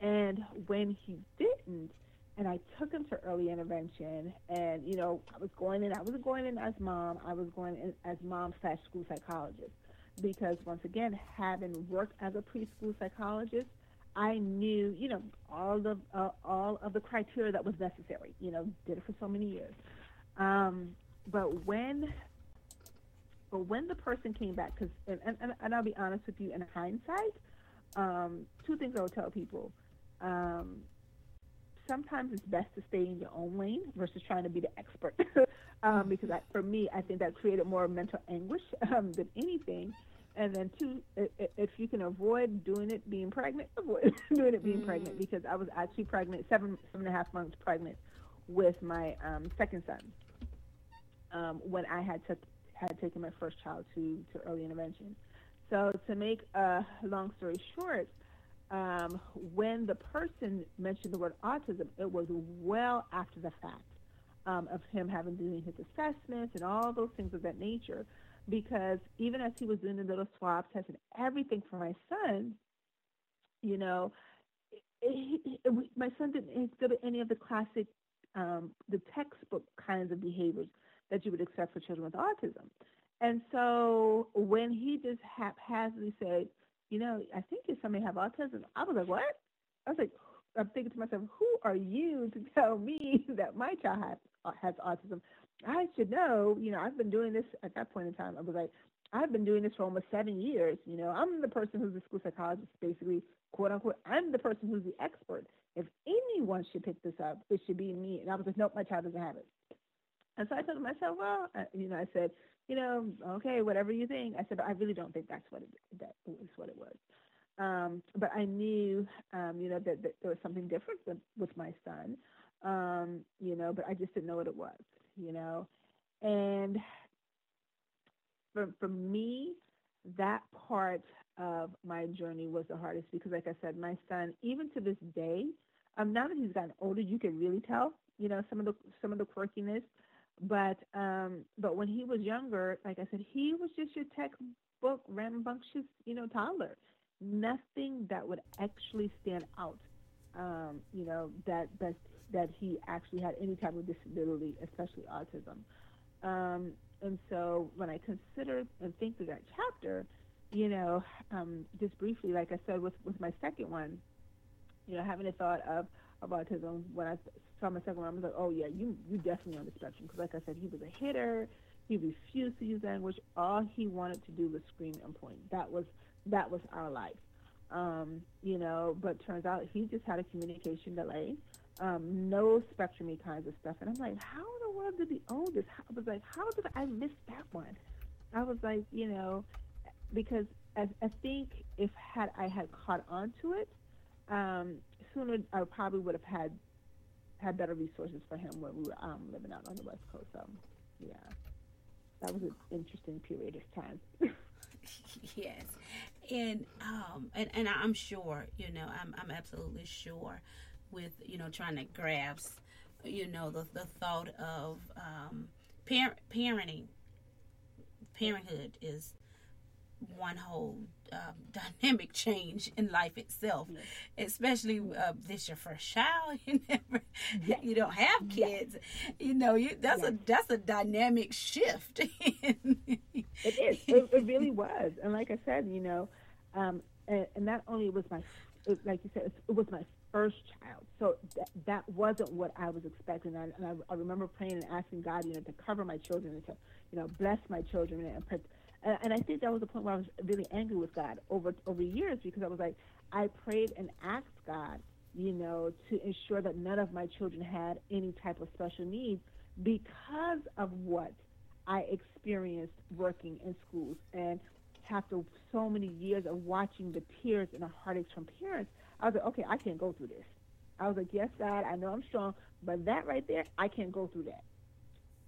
and when he didn't, and I took him to early intervention, and you know, I was going in. I wasn't going in as mom. I was going in as mom slash school psychologist, because once again, having worked as a preschool psychologist, I knew, you know, all of uh, all of the criteria that was necessary. You know, did it for so many years. Um, but when, but when the person came back, because and, and and I'll be honest with you, in hindsight, um, two things I would tell people. Um, sometimes it's best to stay in your own lane versus trying to be the expert [LAUGHS] um, because I, for me, I think that created more mental anguish [LAUGHS] um, than anything. And then two, if you can avoid doing it being pregnant, avoid [LAUGHS] doing it being mm. pregnant because I was actually pregnant, seven seven and a half months pregnant with my um, second son um, when I had took had taken my first child to to early intervention. So to make a long story short, um, when the person mentioned the word autism, it was well after the fact um, of him having doing his assessments and all those things of that nature. Because even as he was doing the little swab tests and everything for my son, you know, it, it, it, my son didn't exhibit any of the classic, um, the textbook kinds of behaviors that you would expect for children with autism. And so when he just haphazardly said, you know, I think you somebody have autism, I was like, what? I was like, I'm thinking to myself, who are you to [LAUGHS] tell me [LAUGHS] that my child has, has autism? I should know. You know, I've been doing this at that point in time. I was like, I've been doing this for almost seven years. You know, I'm the person who's the school psychologist, basically, quote unquote. I'm the person who's the expert. If anyone should pick this up, it should be me. And I was like, nope, my child doesn't have it. And so I told myself, well, you know, I said, you know, okay, whatever you think. I said, but I really don't think that's what it, that was what it was. Um, but I knew, um, you know, that, that, there was something different with, with my son, um, you know, but I just didn't know what it was, you know. And for, for me, that part of my journey was the hardest because, like I said, my son, even to this day, um, now that he's gotten older, you can really tell, you know, some of the some of the quirkiness. But um, but when he was younger, like I said, he was just your textbook rambunctious, you know, toddler. Nothing that would actually stand out. Um, you know that that that he actually had any type of disability, especially autism. Um, and so when I consider and think through that chapter, you know, um, just briefly, like I said, with with my second one, you know, having a thought of of autism when I saw my second one, I was like, oh yeah, you you definitely on the spectrum because like I said, he was a hitter. He refused to use language. All he wanted to do was scream and point. That was that was our life, um, you know. But turns out he just had a communication delay, um, no spectrumy kinds of stuff. And I'm like, how in the world did he own this? I was like, how did I miss that one? I was like, you know, because I, I think if had I had caught on to it, um, sooner I probably would have had had better resources for him when we were um, living out on the West Coast. So, yeah, that was an interesting period of time. [LAUGHS] yes, and um, and and I'm sure, you know, I'm I'm absolutely sure, with you know trying to grasp, you know, the the thought of um, parent parenting. Parenthood is one whole um, [LAUGHS] dynamic change in life itself, especially uh, this your first child. [LAUGHS] You never, you don't have kids. You know, you that's a that's a dynamic shift. [LAUGHS] it is. It, it, really was. And like I said, you know, um, and, and, not only was my, like you said, it was my first child. So that, wasn't what I was expecting. And, I, and I, I, remember praying and asking God, you know, to cover my children and to, you know, bless my children and, and and, and I think that was the point where I was really angry with God over over years because I was like, I prayed and asked God, you know, to ensure that none of my children had any type of special needs because of what I experienced working in schools and after so many years of watching the tears and the heartaches from parents, I was like, okay, I can't go through this. I was like, yes, God, I know I'm strong, but that right there, I can't go through that.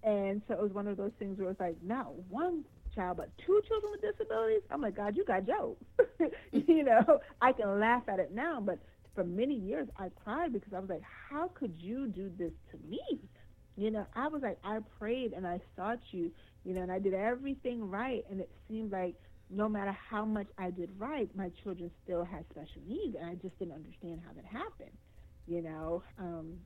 And so it was one of those things where it's like, not one child, but two children with disabilities. I'm like, God, you got jokes. [LAUGHS] you mm-hmm. know, I can laugh at it now, but for many years I cried because I was like, how could you do this to me? You know, I was like, I prayed and I sought you, you know, and I did everything right, and it seemed like no matter how much I did right, my children still had special needs, and I just didn't understand how that happened. You know, um,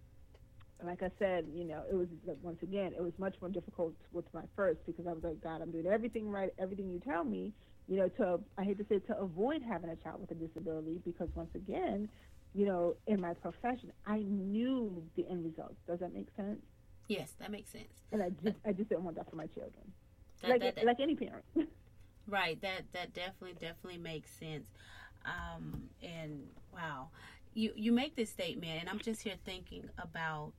like I said, you know, it was once again, it was much more difficult with my first because I was like, God, I'm doing everything right, everything you tell me, you know, to I hate to say to avoid having a child with a disability because once again, you know, in my profession, I knew the end result. Does that make sense? Yes, that makes sense. And I just I just didn't want that for my children, that, like that, that, like any parent. [LAUGHS] right. That that definitely definitely makes sense. Um, and wow, you you make this statement, and I'm just here thinking about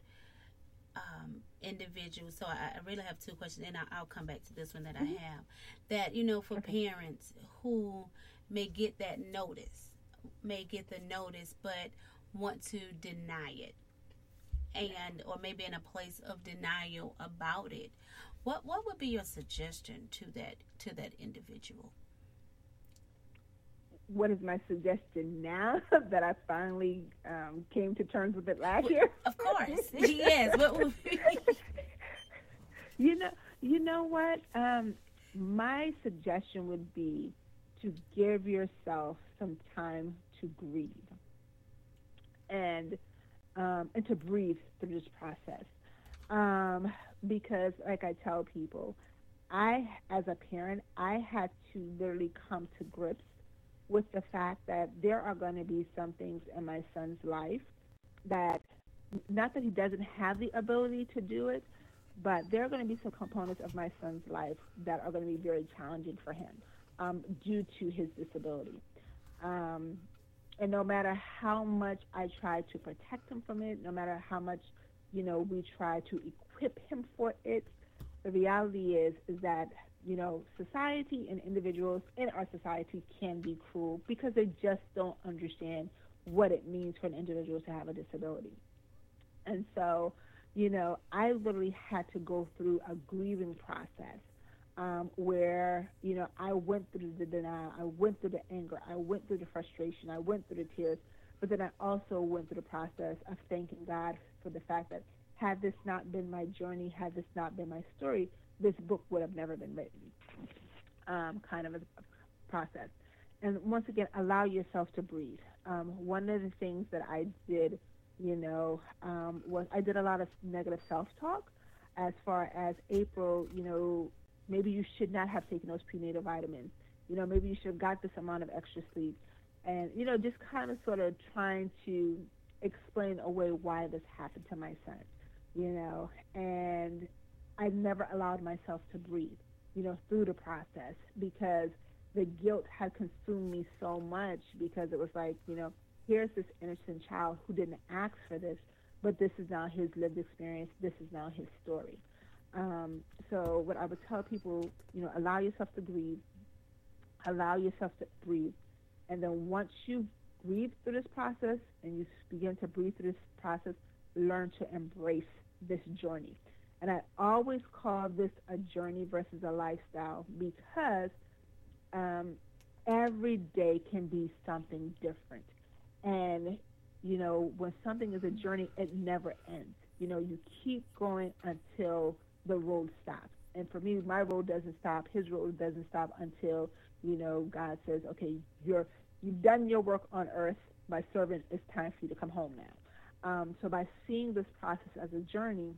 um, individuals. So I, I, really have two questions, and I'll, I'll, come back to this one that mm-hmm. I have. That you know, for okay. parents who may get that notice, may get the notice, but want to deny it, and or maybe in a place of denial about it. What what would be your suggestion to that to that individual? what is my suggestion now [LAUGHS] that I finally um, came to terms with it last year? Of course, [LAUGHS] yes. What would be? [LAUGHS] you know, you know what? Um, my suggestion would be to give yourself some time to grieve and um, and to breathe through this process. Um, because, like I tell people, I, as a parent, I had to literally come to grips with the fact that there are going to be some things in my son's life that, not that he doesn't have the ability to do it, but there are going to be some components of my son's life that are going to be very challenging for him um, due to his disability. Um, and no matter how much I try to protect him from it, no matter how much, you know, we try to equip him for it, the reality is is that you know, society and individuals in our society can be cruel because they just don't understand what it means for an individual to have a disability. And so, you know, I literally had to go through a grieving process um, where, you know, I went through the denial, I went through the anger, I went through the frustration, I went through the tears, but then I also went through the process of thanking God for the fact that had this not been my journey, had this not been my story, this book would have never been written. Um, kind of a process. And once again, allow yourself to breathe. Um, one of the things that I did, you know, um, was I did a lot of negative self-talk as far as April, you know, maybe you should not have taken those prenatal vitamins. You know, maybe you should have got this amount of extra sleep. And, you know, just kind of sort of trying to explain away why this happened to my son, you know. And I never allowed myself to breathe, you know, through the process because the guilt had consumed me so much because it was like, you know, here's this innocent child who didn't ask for this, but this is now his lived experience. This is now his story. Um, so what I would tell people, you know, allow yourself to breathe, allow yourself to breathe, and then once you breathe through this process and you begin to breathe through this process, learn to embrace this journey. And I always call this a journey versus a lifestyle because um, every day can be something different. And, you know, when something is a journey, it never ends. You know, you keep going until the road stops. And for me, my road doesn't stop. His road doesn't stop until, you know, God says, okay, you're, you've done your work on earth. My servant, it's time for you to come home now. Um, so by seeing this process as a journey,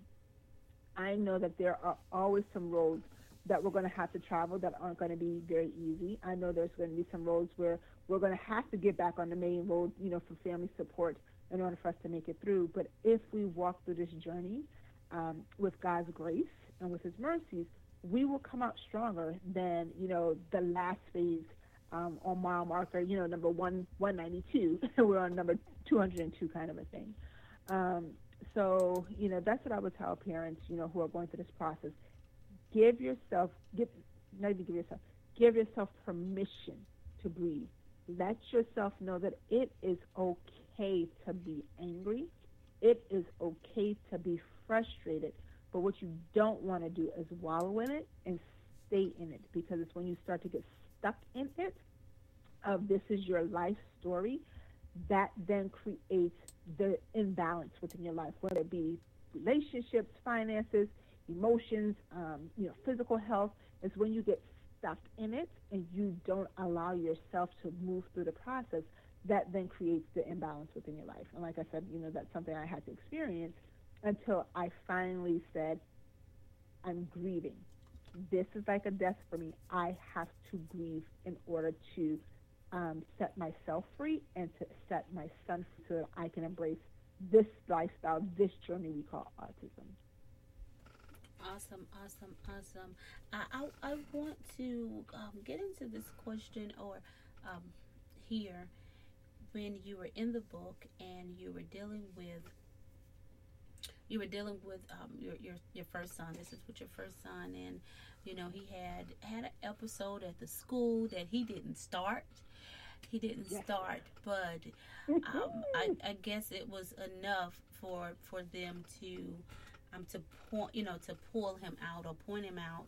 I know that there are always some roads that we're going to have to travel that aren't going to be very easy. I know there's going to be some roads where we're going to have to get back on the main road, you know, for family support in order for us to make it through. But if we walk through this journey um, with God's grace and with His mercies, we will come out stronger than you know the last phase um, on mile marker. You know, number one, 192. [LAUGHS] we're on number 202, kind of a thing. Um, so, you know, that's what I would tell parents, you know, who are going through this process. Give yourself, give, not even give yourself, give yourself permission to breathe. Let yourself know that it is okay to be angry. It is okay to be frustrated. But what you don't want to do is wallow in it and stay in it because it's when you start to get stuck in it of this is your life story that then creates the imbalance within your life, whether it be relationships, finances, emotions, um, you know, physical health, is when you get stuck in it and you don't allow yourself to move through the process, that then creates the imbalance within your life. And like I said, you know, that's something I had to experience until I finally said, I'm grieving. This is like a death for me. I have to grieve in order to um, set myself free and to set my son so that I can embrace this lifestyle, this journey we call autism. Awesome, awesome, awesome. I, I, I want to um, get into this question or um, here when you were in the book and you were dealing with you were dealing with um, your, your your first son. This is with your first son, and you know he had had an episode at the school that he didn't start. He didn't start, but um, I, [LAUGHS] I guess it was enough for for them to um to point you know to pull him out or point him out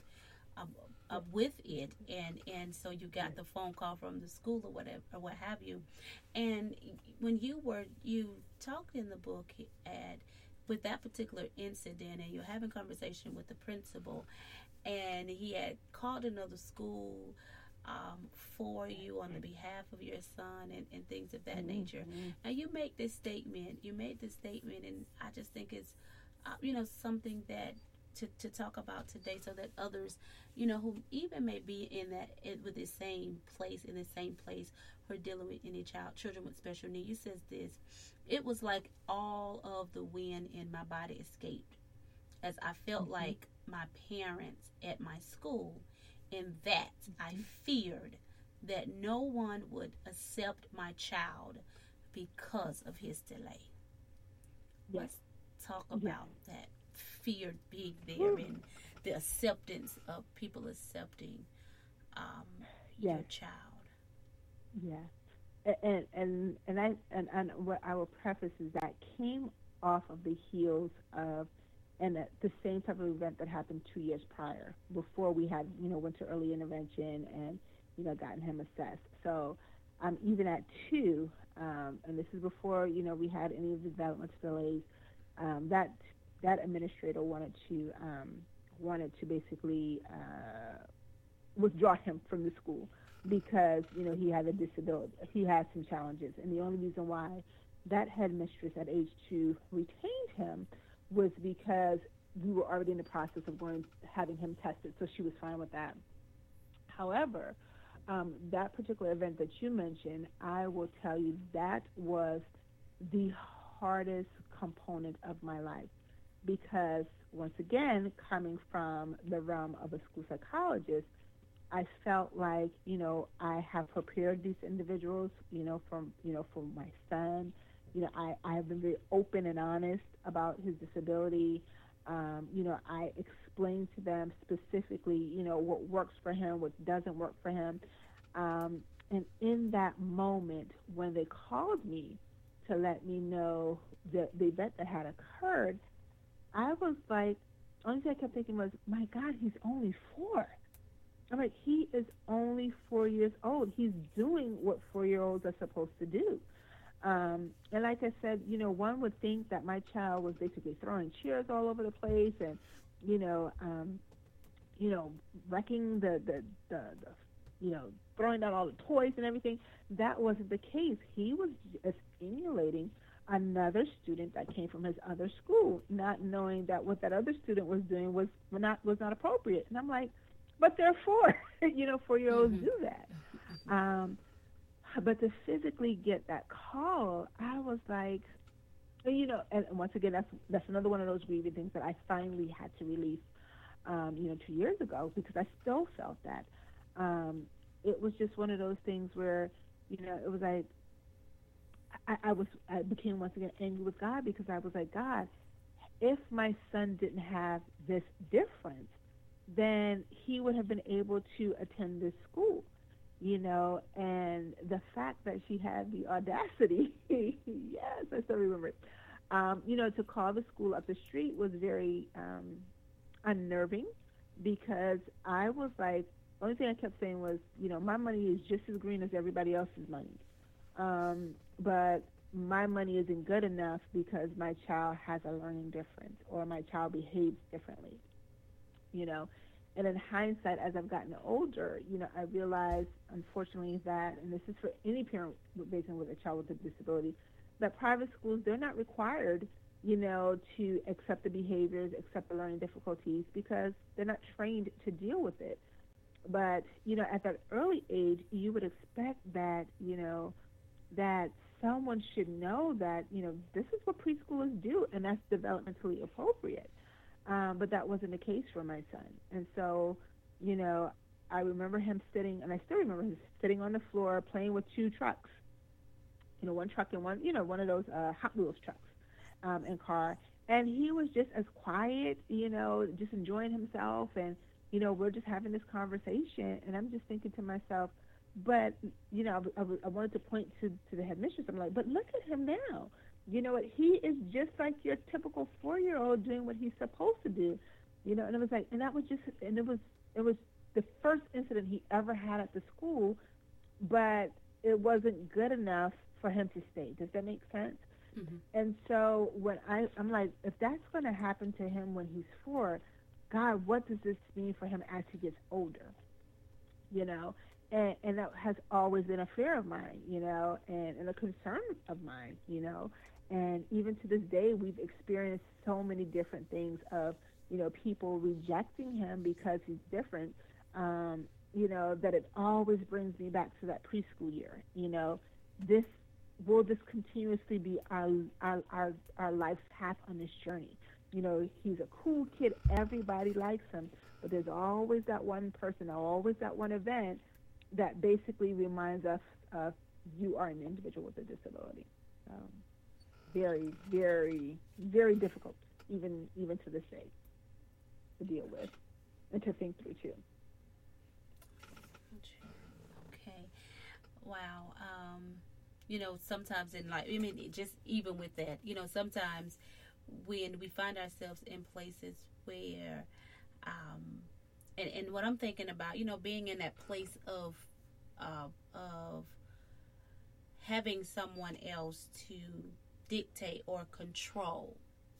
um, uh, with it. And and so you got the phone call from the school or whatever or what have you. And when you were you talked in the book at with that particular incident and you're having conversation with the principal and he had called another school um, for you on the behalf of your son and, and things of that mm-hmm. nature. Now you make this statement, you made this statement, and I just think it's, uh, you know, something that to, to talk about today so that others, you know, who even may be in that in, with the same place in the same place or dealing with any child, children with special needs. You says this, it was like all of the wind in my body escaped as I felt mm-hmm. like my parents at my school in that. I feared that no one would accept my child because of his delay. Yes. Let's talk about yeah. that fear being there and the acceptance of people accepting um, yes. your child. Yeah. And and and I and, and what I will preface is that came off of the heels of and the same type of event that happened two years prior, before we had, you know, went to early intervention and, you know, gotten him assessed. So um, even at two, um, and this is before, you know, we had any of the development delays, um, that that administrator wanted to um, wanted to basically uh, withdraw him from the school because, you know, he had a disability, he had some challenges, and the only reason why that headmistress at age two retained him was because we were already in the process of going having him tested, so she was fine with that. However, um, that particular event that you mentioned, I will tell you that was the hardest component of my life because once again, coming from the realm of a school psychologist, I felt like you know I have prepared these individuals, you know, from you know for my son, you know, I, I have been very open and honest about his disability. Um, you know, I explained to them specifically, you know, what works for him, what doesn't work for him. Um, and in that moment, when they called me to let me know the, the event that had occurred, I was like, only thing I kept thinking was, my God, he's only four. I'm like, he is only four years old. He's doing what four year olds are supposed to do. Um, and like I said, you know, one would think that my child was basically throwing chairs all over the place and, you know, um, you know, wrecking the, the, the, the, you know, throwing down all the toys and everything. That wasn't the case. He was stimulating another student that came from his other school, not knowing that what that other student was doing was not was not appropriate. And I'm like, but therefore, [LAUGHS] you know, four year olds mm-hmm. do that. Um, but to physically get that call, I was like, you know, and once again, that's that's another one of those grieving things that I finally had to release, um, you know, two years ago because I still felt that. Um, it was just one of those things where, you know, it was like I, I was I became once again angry with God because I was like, God, if my son didn't have this difference, then he would have been able to attend this school you know, and the fact that she had the audacity, [LAUGHS] yes, I still remember it, um, you know, to call the school up the street was very um, unnerving because I was like, the only thing I kept saying was, you know, my money is just as green as everybody else's money. Um, but my money isn't good enough because my child has a learning difference or my child behaves differently, you know. And in hindsight, as I've gotten older, you know, I realized, unfortunately, that, and this is for any parent raising with a child with a disability, that private schools, they're not required, you know, to accept the behaviors, accept the learning difficulties, because they're not trained to deal with it. But, you know, at that early age, you would expect that, you know, that someone should know that, you know, this is what preschoolers do, and that's developmentally appropriate. Um, but that wasn't the case for my son. And so, you know, I remember him sitting, and I still remember him sitting on the floor playing with two trucks. You know, one truck and one, you know, one of those uh, Hot Wheels trucks um, and car. and he was just as quiet, you know, just enjoying himself, and you know, we're just having this conversation, and I'm just thinking to myself, but you know, I, I wanted to point to to the headmistress. I'm like, but look at him now. You know what? He is just like your typical four year old doing what he's supposed to do. You know, and it was like, and that was just, and it was, it was the first incident he ever had at the school, but it wasn't good enough for him to stay. Does that make sense? Mm-hmm. And so when I, I'm like, if that's going to happen to him when he's four, God, what does this mean for him as he gets older? You know, and, and that has always been a fear of mine, you know, and, and a concern of mine, you know. And even to this day, we've experienced so many different things of, you know, people rejecting him because he's different, um, you know, that it always brings me back to that preschool year, you know. This will this continuously be our, our, our, our life's path on this journey. You know, he's a cool kid. Everybody likes him. But there's always that one person, always that one event that basically reminds us of you are an individual with a disability. Um, very, very, very difficult, even even to this day, to deal with and to think through too. Okay, wow. Um, you know, sometimes in life, I mean, just even with that, you know, sometimes when we find ourselves in places where, um, and, and what I'm thinking about, you know, being in that place of, uh, of having someone else to dictate or control,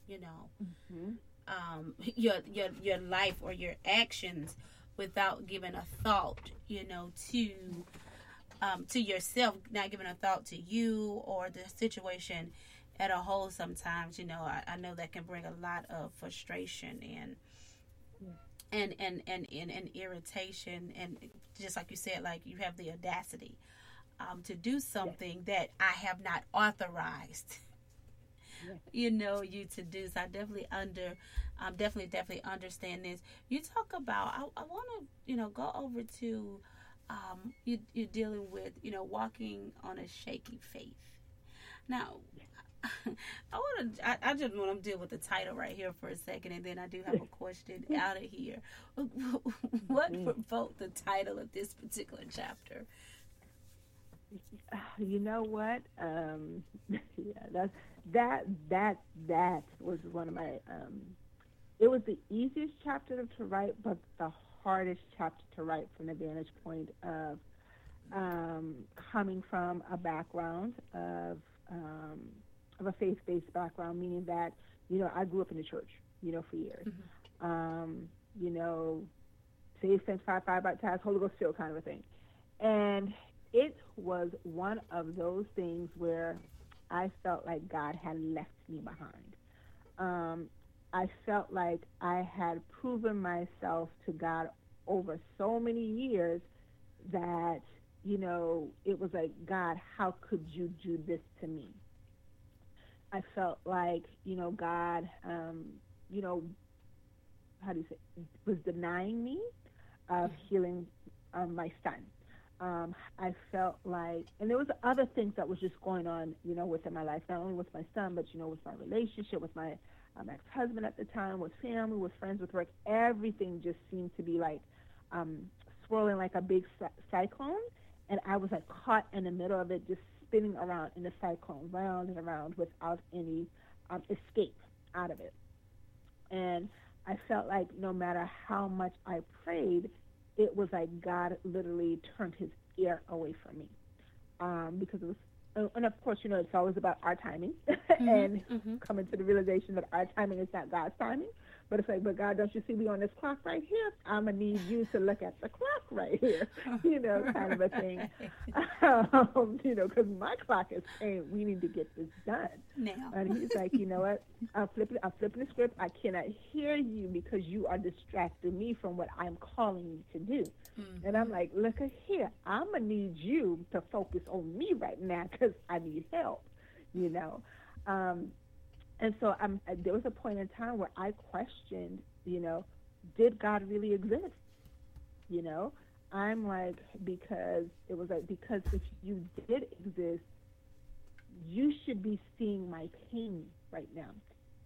you know, mm-hmm. um, your your your life or your actions without giving a thought, you know, to um, to yourself, not giving a thought to you or the situation at a whole. Sometimes, you know, I, I know that can bring a lot of frustration and. And, and, and, and, and irritation and just like you said like you have the audacity um, to do something that I have not authorized you know you to do. So I definitely under, um, definitely definitely understand this. You talk about. I, I want to you know go over to, um, you you're dealing with you know walking on a shaky faith. Now. [LAUGHS] I want to. I, I, just want to deal with the title right here for a second, and then I do have a question [LAUGHS] out of here. [LAUGHS] What mm-hmm. provoked the title of this particular chapter? You know what? Um, yeah, that's that that that was one of my um, it was the easiest chapter to write but the hardest chapter to write from the vantage point of um, coming from a background of um, of a faith-based background meaning that you know I grew up in the church you know for years mm-hmm. um, you know saved sanctified fire baptized Holy Ghost filled kind of a thing and it was one of those things where I felt like God had left me behind. Um, I felt like I had proven myself to God over so many years that, you know, it was like, God, how could you do this to me? I felt like, you know, God, um, you know, how do you say, was denying me of healing um, my son um, I felt like, and there was other things that was just going on, you know, within my life, not only with my son, but you know, with my relationship, with my um, ex-husband at the time, with family, with friends, with work. Everything just seemed to be like um, swirling like a big cyclone, and I was like caught in the middle of it, just spinning around in the cyclone, round and around, without any um, escape out of it. And I felt like no matter how much I prayed, it was like God literally turned his ear away from me um, because it was uh, and of course, you know, it's always about our timing [LAUGHS] mm-hmm, and mm-hmm. coming to the realization that our timing is not God's timing. But it's like, but God, don't you see me on this clock right here? I'm gonna need you to look at the clock right here, [LAUGHS] you know, kind of a thing. [LAUGHS] Um, you know, because my clock is saying we need to get this done. Now. And he's like, you know what? I'm flipping, I'm flipping the script. I cannot hear you because you are distracting me from what I'm calling you to do. Mm-hmm. And I'm like, look at here. I'm gonna need you to focus on me right now because I need help. You know. Um, and so I'm, uh, there was a point in time where I questioned, you know, did God really exist? You know, I'm like, because it was like, because if you did exist, you should be seeing my pain right now.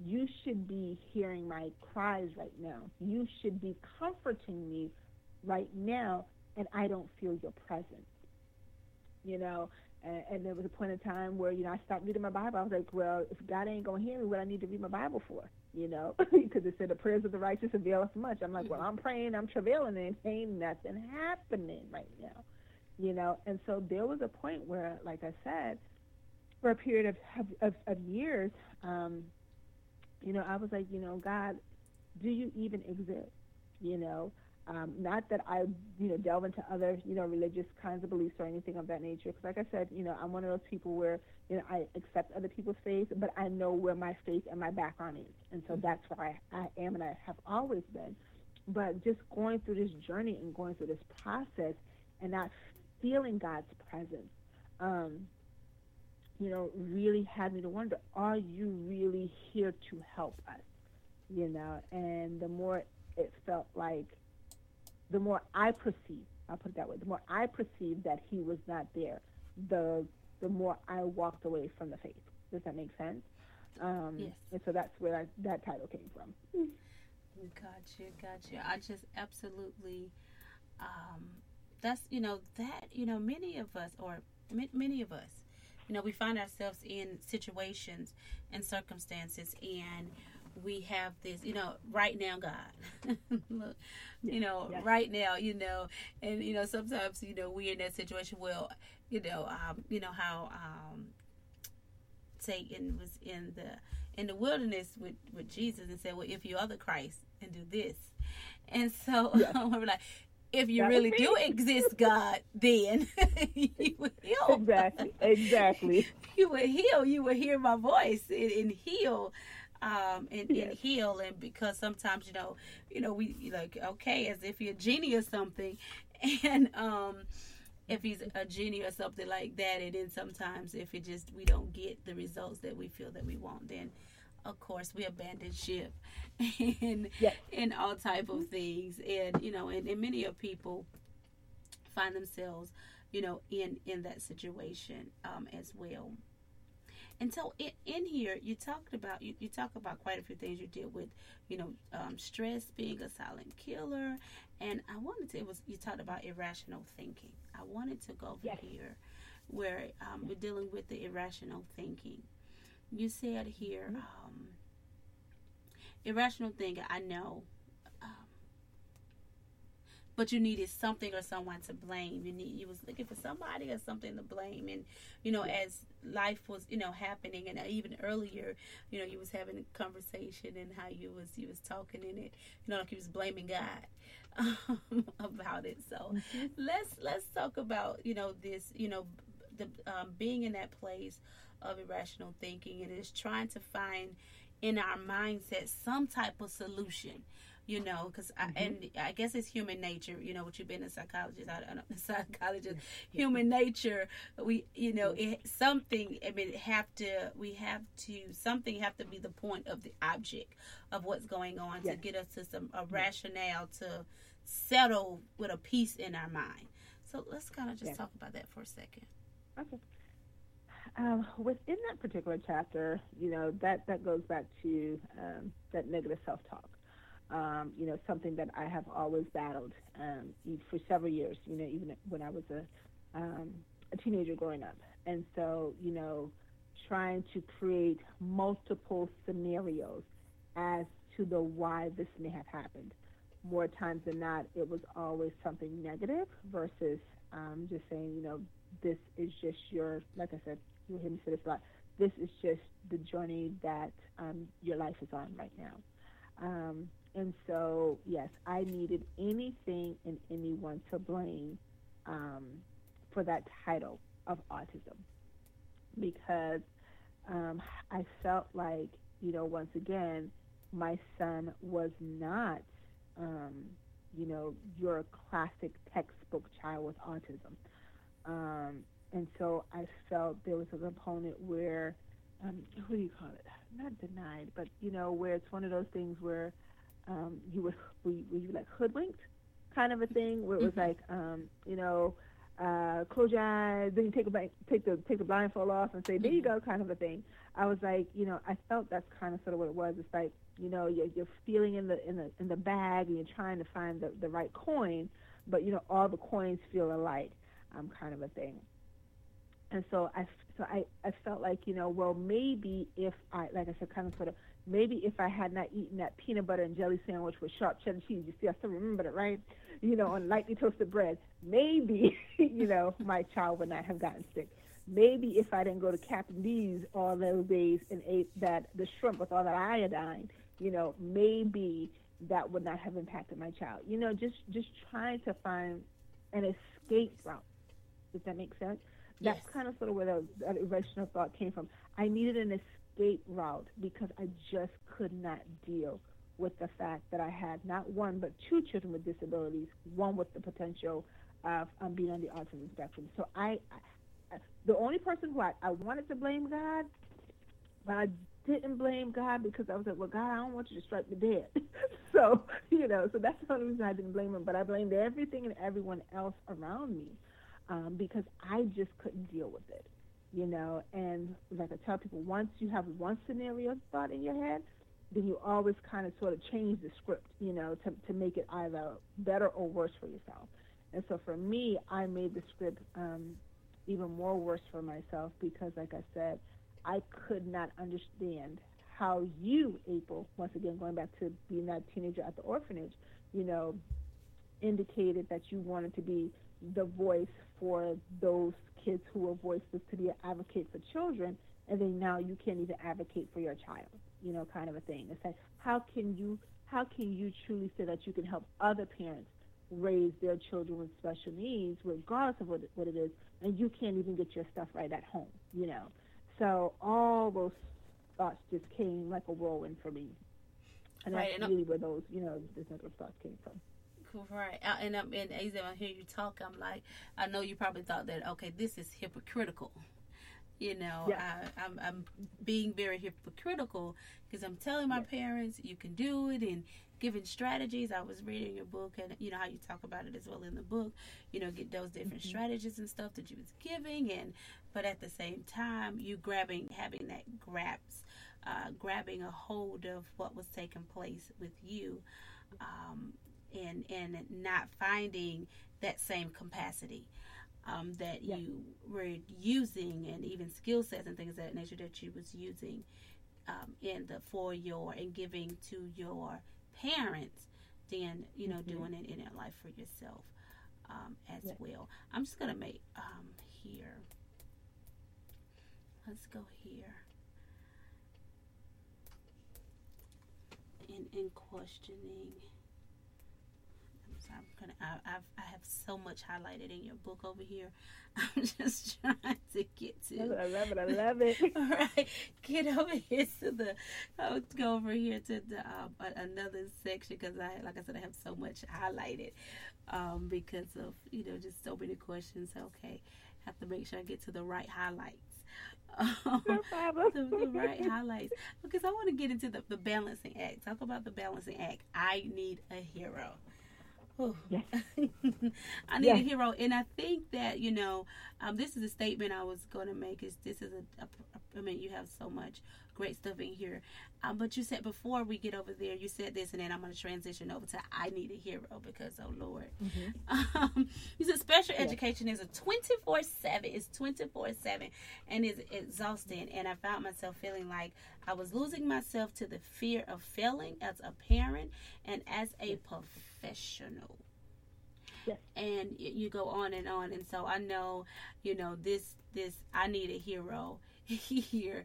you should be hearing my cries right now. You should be comforting me right now, and I don't feel your presence. You know, and, and there was a point in time where, you know, I stopped reading my Bible. I was like, well, if God ain't going to hear me, what I need to read my Bible for? You know, [LAUGHS] because it said the prayers of the righteous avail us much. I'm like, well, I'm praying, I'm travailing, and ain't nothing happening right now. You know, and so there was a point where, like I said, for a period of, of, of years, um, you know, I was like, you know, God, do you even exist? You know, um, not that I, you know, delve into other, you know, religious kinds of beliefs or anything of that nature. Because, like I said, you know, I'm one of those people where, you know, I accept other people's faith, but I know where my faith and my background is, and so that's why I, I am and I have always been. But just going through this journey and going through this process and not feeling God's presence, um, you know, really had me to wonder, are you really here to help us? You know, and the more it felt like the more I perceive, I'll put it that way, the more I perceived that he was not there, the the more I walked away from the faith. Does that make sense? Um, yes. And so that's where I, that title came from. Gotcha, gotcha. I just absolutely, um, that's, you know, that, you know, many of us, or many of us, you know, we find ourselves in situations and circumstances and we have this, you know, right now, God. [LAUGHS] Look, you know, yes. right now, you know, and you know, sometimes, you know, we're in that situation. Well, you know, um, you know how um, Satan was in the in the wilderness with with Jesus and said, "Well, if you are the Christ, and do this," and so [LAUGHS] yes. we're like. If you that really do exist, God, then [LAUGHS] you will heal. Exactly. Exactly. you will heal. You will hear my voice and, and heal um, and, yes. and heal. And because sometimes, you know, you know, we like okay, as if you're a genie or something, [LAUGHS] and um, if he's a genie or something like that, and then sometimes if it just we don't get the results that we feel that we want, then of course we abandon ship [LAUGHS] and yes. and all type of things and you know and, and many of people find themselves you know in in that situation um, as well and so in, in here, you talked about you, you talk about quite a few things you deal with, you know, um, stress being a silent killer, and I wanted to. It was you talked about irrational thinking. I wanted to go over yes. here, where um, we're dealing with the irrational thinking. You said here, mm-hmm. um, irrational thinking. I know but you needed something or someone to blame. You need you was looking for somebody or something to blame. And you know, as life was you know happening, and even earlier, you know, you was having a conversation and how you was you was talking in it, you know, like you was blaming God [LAUGHS] um, about it. So mm-hmm. let's let's talk about you know this you know the um, being in that place of irrational thinking and is trying to find in our mindset some type of solution you know, because mm-hmm. and I guess it's human nature, you know, what you've been a psychologist, I don't know, [LAUGHS] psychologist, [LAUGHS] human nature. We, you know, it, something. I mean, have to we have to something have to be the point of the object of what's going on yes. to get us to some a rationale to settle with a peace in our mind. So let's kind of just yes. talk about that for a second. Okay. Um, within that particular chapter, you know that that goes back to um, that negative self-talk um, you know, something that I have always battled um, for several years, you know, even when I was a, um, a teenager growing up. And so, you know, trying to create multiple scenarios as to the why this may have happened. More times than not, it was always something negative versus um, just saying, you know, this is just your, like I said, you hear me say this a lot, this is just the journey that um, your life is on right now. Um, and so, yes, I needed anything and anyone to blame um, for that title of autism because um, I felt like, you know, once again, my son was not, um, you know, your classic textbook child with autism. Um, and so I felt there was a component where, um, what do you call it? Not denied, but, you know, where it's one of those things where um, you were we, we like hoodwinked kind of a thing where it was mm-hmm. like um, you know uh, close your eyes, then you take a take the take the blindfold off and say, there you go, kind of a thing. I was like, you know, I felt that's kind of sort of what it was. It's like, you know, you're, you're feeling in the in the in the bag and you're trying to find the the right coin, but you know, all the coins feel alike, um, kind of a thing. And so I so I I felt like, you know, well maybe if I like I said, kind of sort of maybe if I had not eaten that peanut butter and jelly sandwich with sharp cheddar cheese, you see, I still remember it, right? You know, on lightly toasted bread, maybe, [LAUGHS] you know, my child would not have gotten sick. Maybe if I didn't go to Captain D's all those days and ate that the shrimp with all that iodine, you know, maybe that would not have impacted my child. You know, just just trying to find an escape route. Does that make sense? That's Yes. kind of sort of where the, that original thought came from. I needed an escape route because I just could not deal with the fact that I had not one but two children with disabilities, one with the potential of um, being on the autism spectrum. So I, I the only person who I, I wanted to blame God, but I didn't blame God because I was like, well, God, I don't want you to strike me dead. [LAUGHS] so, you know, so that's the only reason I didn't blame him. But I blamed everything and everyone else around me um, because I just couldn't deal with it, you know. And like I tell people, once you have one scenario thought in your head, then you always kind of sort of change the script, you know, to, to make it either better or worse for yourself. And so for me, I made the script um, even more worse for myself because, like I said, I could not understand how you, April, once again going back to being that teenager at the orphanage, you know, indicated that you wanted to be the voice for those kids who were voiceless to be an advocate for children, and then now you can't even advocate for your child, you know, kind of a thing. It's like how can you how can you truly say that you can help other parents raise their children with special needs, regardless of what it, what it is, and you can't even get your stuff right at home, you know? So all those thoughts just came like a whirlwind for me, and Right, that's and- really where those you know those negative thoughts came from. Right, and I'm and as I hear you talk, I'm like, I know you probably thought that okay, this is hypocritical. You know, Yeah. I, I'm I'm being very hypocritical because I'm telling my Yes. parents you can do it and giving strategies. I was reading your book and you know how you talk about it as well in the book. You know, get those different Mhm. strategies and stuff that you was giving, and but at the same time, you grabbing having that grabs, uh, grabbing a hold of what was taking place with you. Um, and and not finding that same capacity um, that Yeah. you were using and even skill sets and things of that nature that you was using um, in the for your and giving to your parents then you know Mhm. doing it in your life for yourself um, as Yeah. well i'm just gonna make um, here let's go here in in questioning I'm I'm gonna. I, I've I have so much highlighted in your book over here. [LAUGHS] I'm just [LAUGHS] trying to get to. I love it. I love it. [LAUGHS] All right, get over here to the. I'll go over here to the um, another section because I, like I said, I have so much highlighted um, because of you know just so many questions. Okay, have to make sure I get to the right highlights. Um, No the, the right highlights because I want to get into the, the balancing act. Talk about the balancing act. I need a hero. Whew. Yes. [LAUGHS] I need a hero, and I think that you know, um, this is a statement I was going to make. Is this is a, a, I mean, you have so much great stuff in here, um, but you said before we get over there, you said this, and then I'm going to transition over to I need a hero because oh Lord, Mhm. [LAUGHS] um, you said special Yes. education is a 24 7 it's 24 7 and it's exhausting and i found myself feeling like i was losing myself to the fear of failing as a parent and as a professional Yes. and you go on and on. And so i know you know this this i need a hero [LAUGHS] here.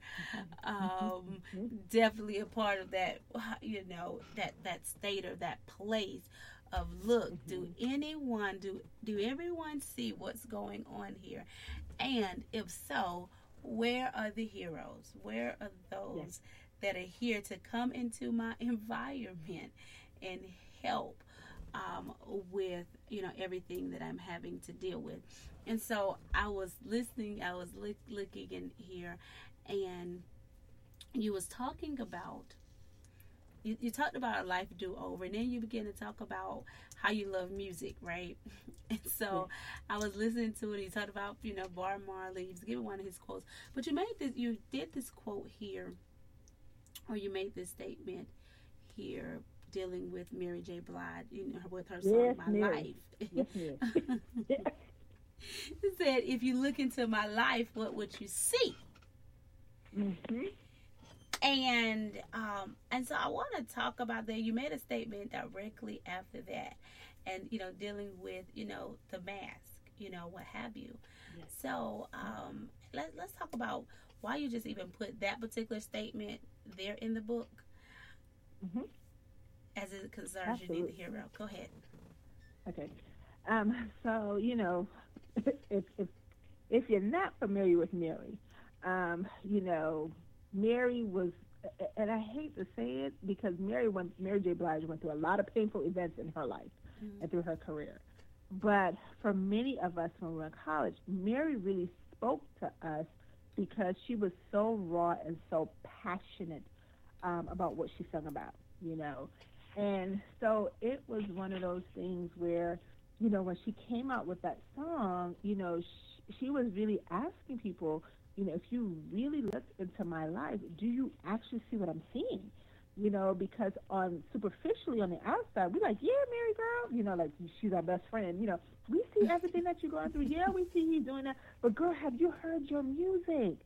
Um [LAUGHS] Mhm. definitely a part of that you know that that state or that place of look do anyone do do everyone see what's going on here? And if so where are the heroes? Where are those Yes. that are here to come into my [LAUGHS] environment and help um, with you know everything that i'm having to deal with and so i was listening i was look, looking in here and you was talking about you, you talked about a life do over, and then you begin to talk about how you love music, right? [LAUGHS] And so. I was listening to it. He talked about you know Bob Marley. He was giving one of his quotes, but you made this. You did this quote here, or you made this statement here dealing with Mary J. Blige, you know, with her song yes, "My Mary. Life." Yes, [LAUGHS] said, "If you look into my life, what would you see?" Mm-hmm. And um, and so I want to talk about that. You made a statement directly after that, and you know, dealing with you know the mask, you know, what have you. Yes. So um, let let's talk about why you just even put that particular statement there in the book. Mm-hmm. As it concerns Absolutely. you, need the hero. Go ahead. Okay. Um, so you know, [LAUGHS] if if if you're not familiar with Mary, um, you know, Mary was, and I hate to say it because Mary went, Mary J. Blige went through a lot of painful events in her life mm-hmm. and through her career. But for many of us when we were in college, Mary really spoke to us because she was so raw and so passionate um, about what she sung about, you know. And so it was one of those things where, you know, when she came out with that song, you know, she, she was really asking people, you know, if you really look into my life, do you actually see what I'm seeing? You know, because on superficially on the outside, we're like, yeah, Mary girl, you know, like she's our best friend. You know, we see everything that you're going through. Yeah, we see you doing that. But girl, have you heard your music?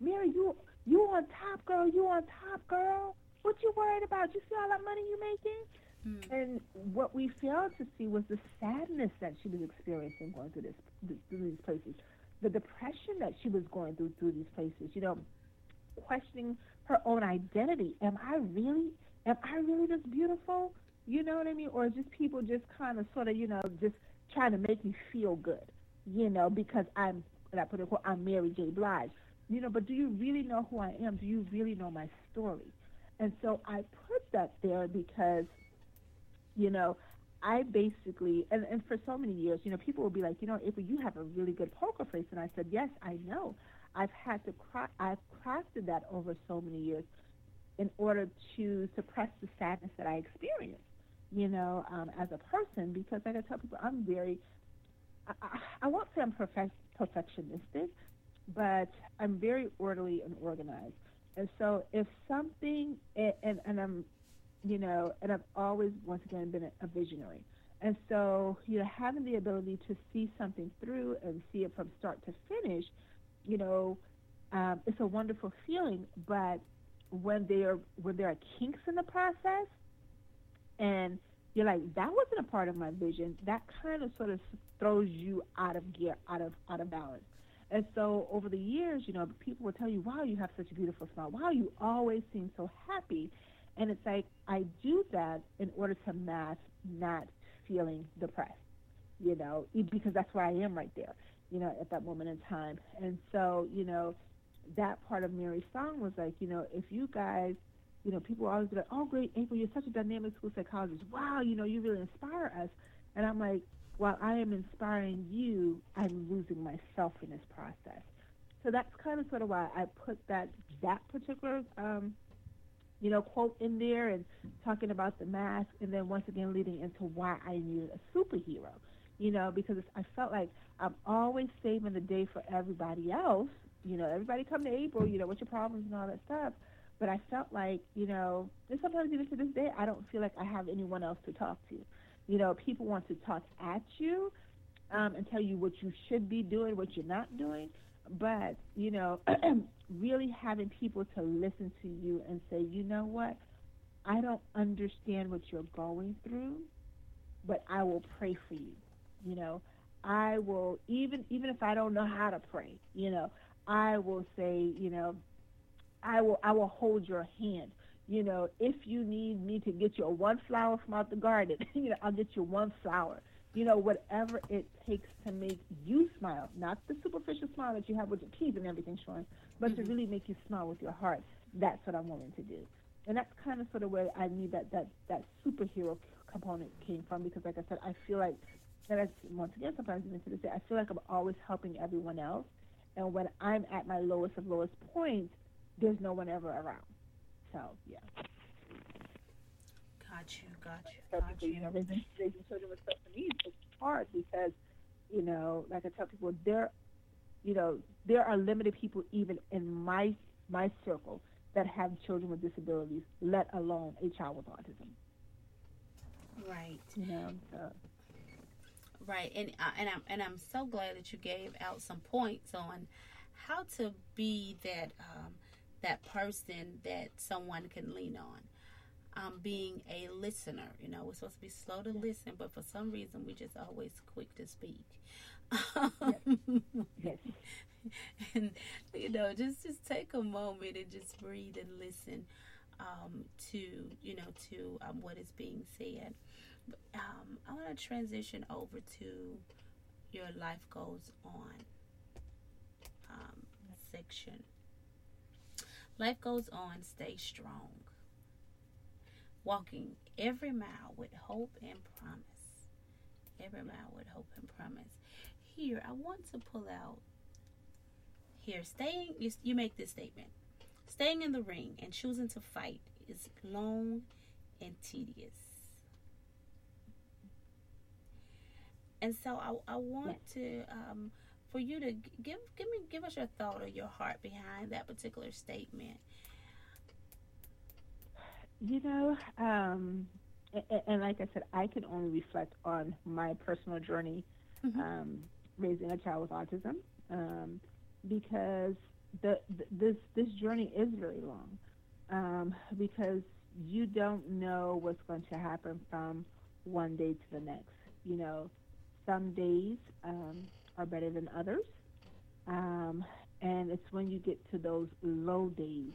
Mary, you you on top, girl. You on top, girl. What you worried about? You see all that money you making? Mm. And what we failed to see was the sadness that she was experiencing going through this through these places the depression that she was going through through these places, you know, questioning her own identity. Am I really, am I really this beautiful? You know what I mean? Or just people just kind of sort of, you know, just trying to make me feel good, you know, because I'm, and I put it, I'm Mary J. Blige, you know, but do you really know who I am? Do you really know my story? And so I put that there because, you know, I basically, and, and for so many years, you know, people will be like, you know, April, you have a really good poker face. And I said, yes, I know. I've had to, cra- I've crafted that over so many years in order to suppress the sadness that I experience, you know, um, as a person, because like I tell people, I'm very, I, I, won't say I'm perfect, perfectionistic, but I'm very orderly and organized. And so if something, and, and, I'm you know, and I've always, once again, been a, a visionary. And so, you know, having the ability to see something through and see it from start to finish, you know, um, it's a wonderful feeling. But when there when there are kinks in the process, and you're like, that wasn't a part of my vision, that kind of sort of throws you out of gear, out of out of balance. And so over the years, you know, people will tell you, wow, you have such a beautiful smile. Wow, you always seem so happy. And it's like I do that in order to mask not feeling depressed, you know, because that's where I am right there, you know, at that moment in time. And so, you know, that part of Mary's song was like, you know, if you guys, you know, people always be like, oh, great, April, you're such a dynamic school psychologist. Wow, you know, you really inspire us. And I'm like, while I am inspiring you, I'm losing myself in this process. So that's kind of sort of why I put that that particular um, you know, quote in there and talking about the mask, and then once again leading into why I needed a superhero, you know, because I felt like I'm always saving the day for everybody else. You know, everybody come to April, you know, what's your problems and all that stuff. But I felt like, you know, and sometimes even to this day, I don't feel like I have anyone else to talk to. You know, people want to talk at you um, and tell you what you should be doing, what you're not doing. But, you know, [CLEARS THROAT] really having people to listen to you and say, you know what, I don't understand what you're going through, but I will pray for you. You know, I will even even if I don't know how to pray, you know, I will say, you know, I will I will hold your hand. You know, if you need me to get you a one flower from out the garden, [LAUGHS] you know, I'll get you one flower you know, whatever it takes to make you smile, not the superficial smile that you have with your teeth and everything showing, but mm-hmm. to really make you smile with your heart. That's what I'm willing to do. And that's kind of sort of where I knew that, that, that superhero component came from because, like I said, I feel like, and I, once again, sometimes even to this day, I feel like I'm always helping everyone else. And when I'm at my lowest of lowest points, there's no one ever around. So, yeah. Got you, got you. Got people, you. you know, raising, raising children with special needs is hard because, you know, like I tell people, there, you know, there are limited people even in my my circle that have children with disabilities, let alone a child with autism. Right. You know, so. Right, and uh, and I'm and I'm so glad that you gave out some points on how to be that um, that person that someone can lean on. Um, being a listener, you know, we're supposed to be slow to listen, but for some reason we just always quick to speak. Yes. [LAUGHS] and you know, just just take a moment and just breathe and listen um, to you know to um, what is being said. Um, I want to transition over to your life goes on um, section. Life goes on. Stay strong. Walking every mile with hope and promise. Every mile with hope and promise. Here, I want to pull out. Here, staying. You, you make this statement. Staying in the ring and choosing to fight is long and tedious. And so I, I want to um, for you to give give me give us your thought or your heart behind that particular statement. You know, um, and, and like I said, I can only reflect on my personal journey Mhm. um, raising a child with autism um, because the, the this this journey is very long um, because you don't know what's going to happen from one day to the next. You know, some days um, are better than others, um, and it's when you get to those low days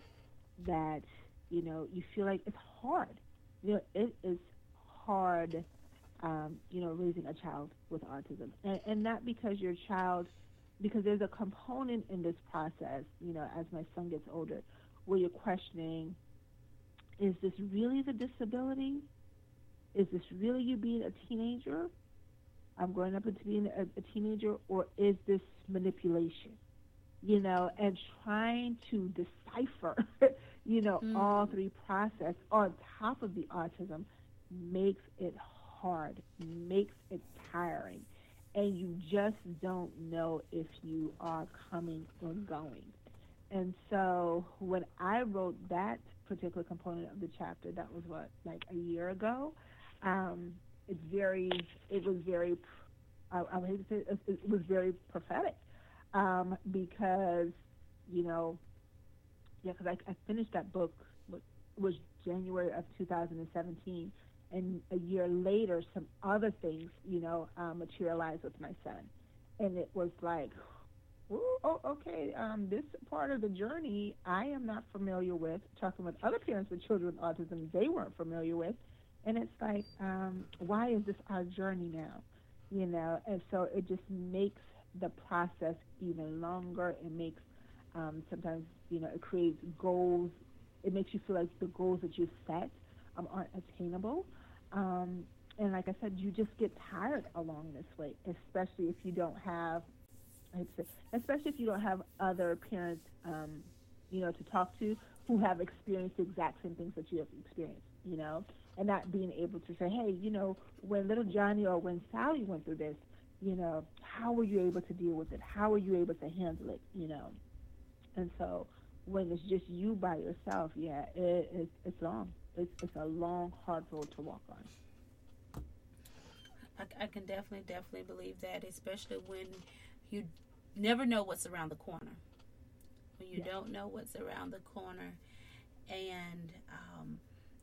that you know you feel like it's hard. You know, it is hard um, you know, raising a child with autism. And, and not because your child, because there's a component in this process, you know, as my son gets older, where you're questioning, is this really the disability? Is this really you being a teenager? I'm growing up into being a, a teenager, or is this manipulation? You know, and trying to decipher, [LAUGHS] you know, all Mm. three process on top of the autism makes it hard, makes it tiring, and you just don't know if you are coming or going. And so when I wrote that particular component of the chapter, that was what, like a year ago, um, it's very, it was very, I, I hate to say it, it was very prophetic um, because, you know, yeah, because I, I finished that book, was January of 2017 and a year later, some other things, you know, um, materialized with my son, and it was like, oh, okay, um, this part of the journey I am not familiar with. Talking with other parents with children with autism, they weren't familiar with, and it's like, um, why is this our journey now? You know, and so it just makes the process even longer. It makes um, sometimes, you know, it creates goals. It makes you feel like the goals that you set um, aren't attainable. Um, and like I said, you just get tired along this way, especially if you don't have, especially if you don't have other parents, um, you know, to talk to who have experienced the exact same things that you have experienced, you know, and not being able to say, hey, you know, when little Johnny or when Sally went through this, you know, how were you able to deal with it? How were you able to handle it, you know? And so when it's just you by yourself, yeah, it, it's, it's long it's, it's a long, hard road to walk on. I, I can definitely, definitely believe that, especially when you never know what's around the corner. When you Yeah. don't know what's around the corner, and um,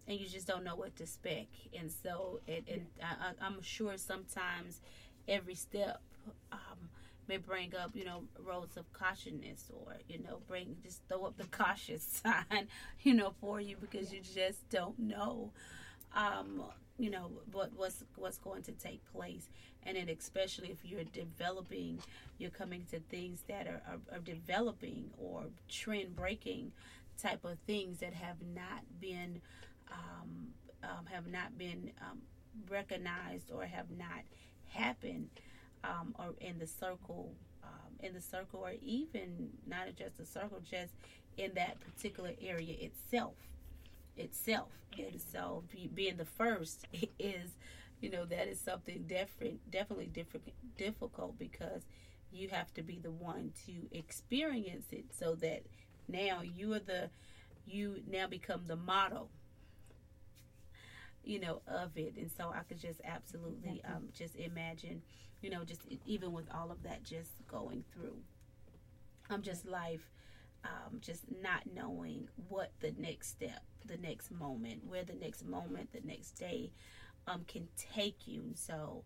and you just don't know what to expect, and so it, it I, I'm sure sometimes every step um, may bring up, you know, roads of cautiousness, or you know, bring just throw up the [LAUGHS] cautious sign, you know, for you because you just don't know, um, you know, what what's what's going to take place, and then especially if you're developing, you're coming to things that are, are, are developing or trend breaking type of things that have not been um, um, have not been um, recognized or have not happened um, or in the circle um, in the circle or even not just the circle just in that particular area itself itself. And so being the first [LAUGHS] is, you know, that is something different, definitely different, difficult because you have to be the one to experience it so that now you are the, you now become the model you know of it and so i could just absolutely um, just imagine you know just even with all of that just going through um just life um, just not knowing what the next step, the next moment, where the next moment, the next day um, can take you. So,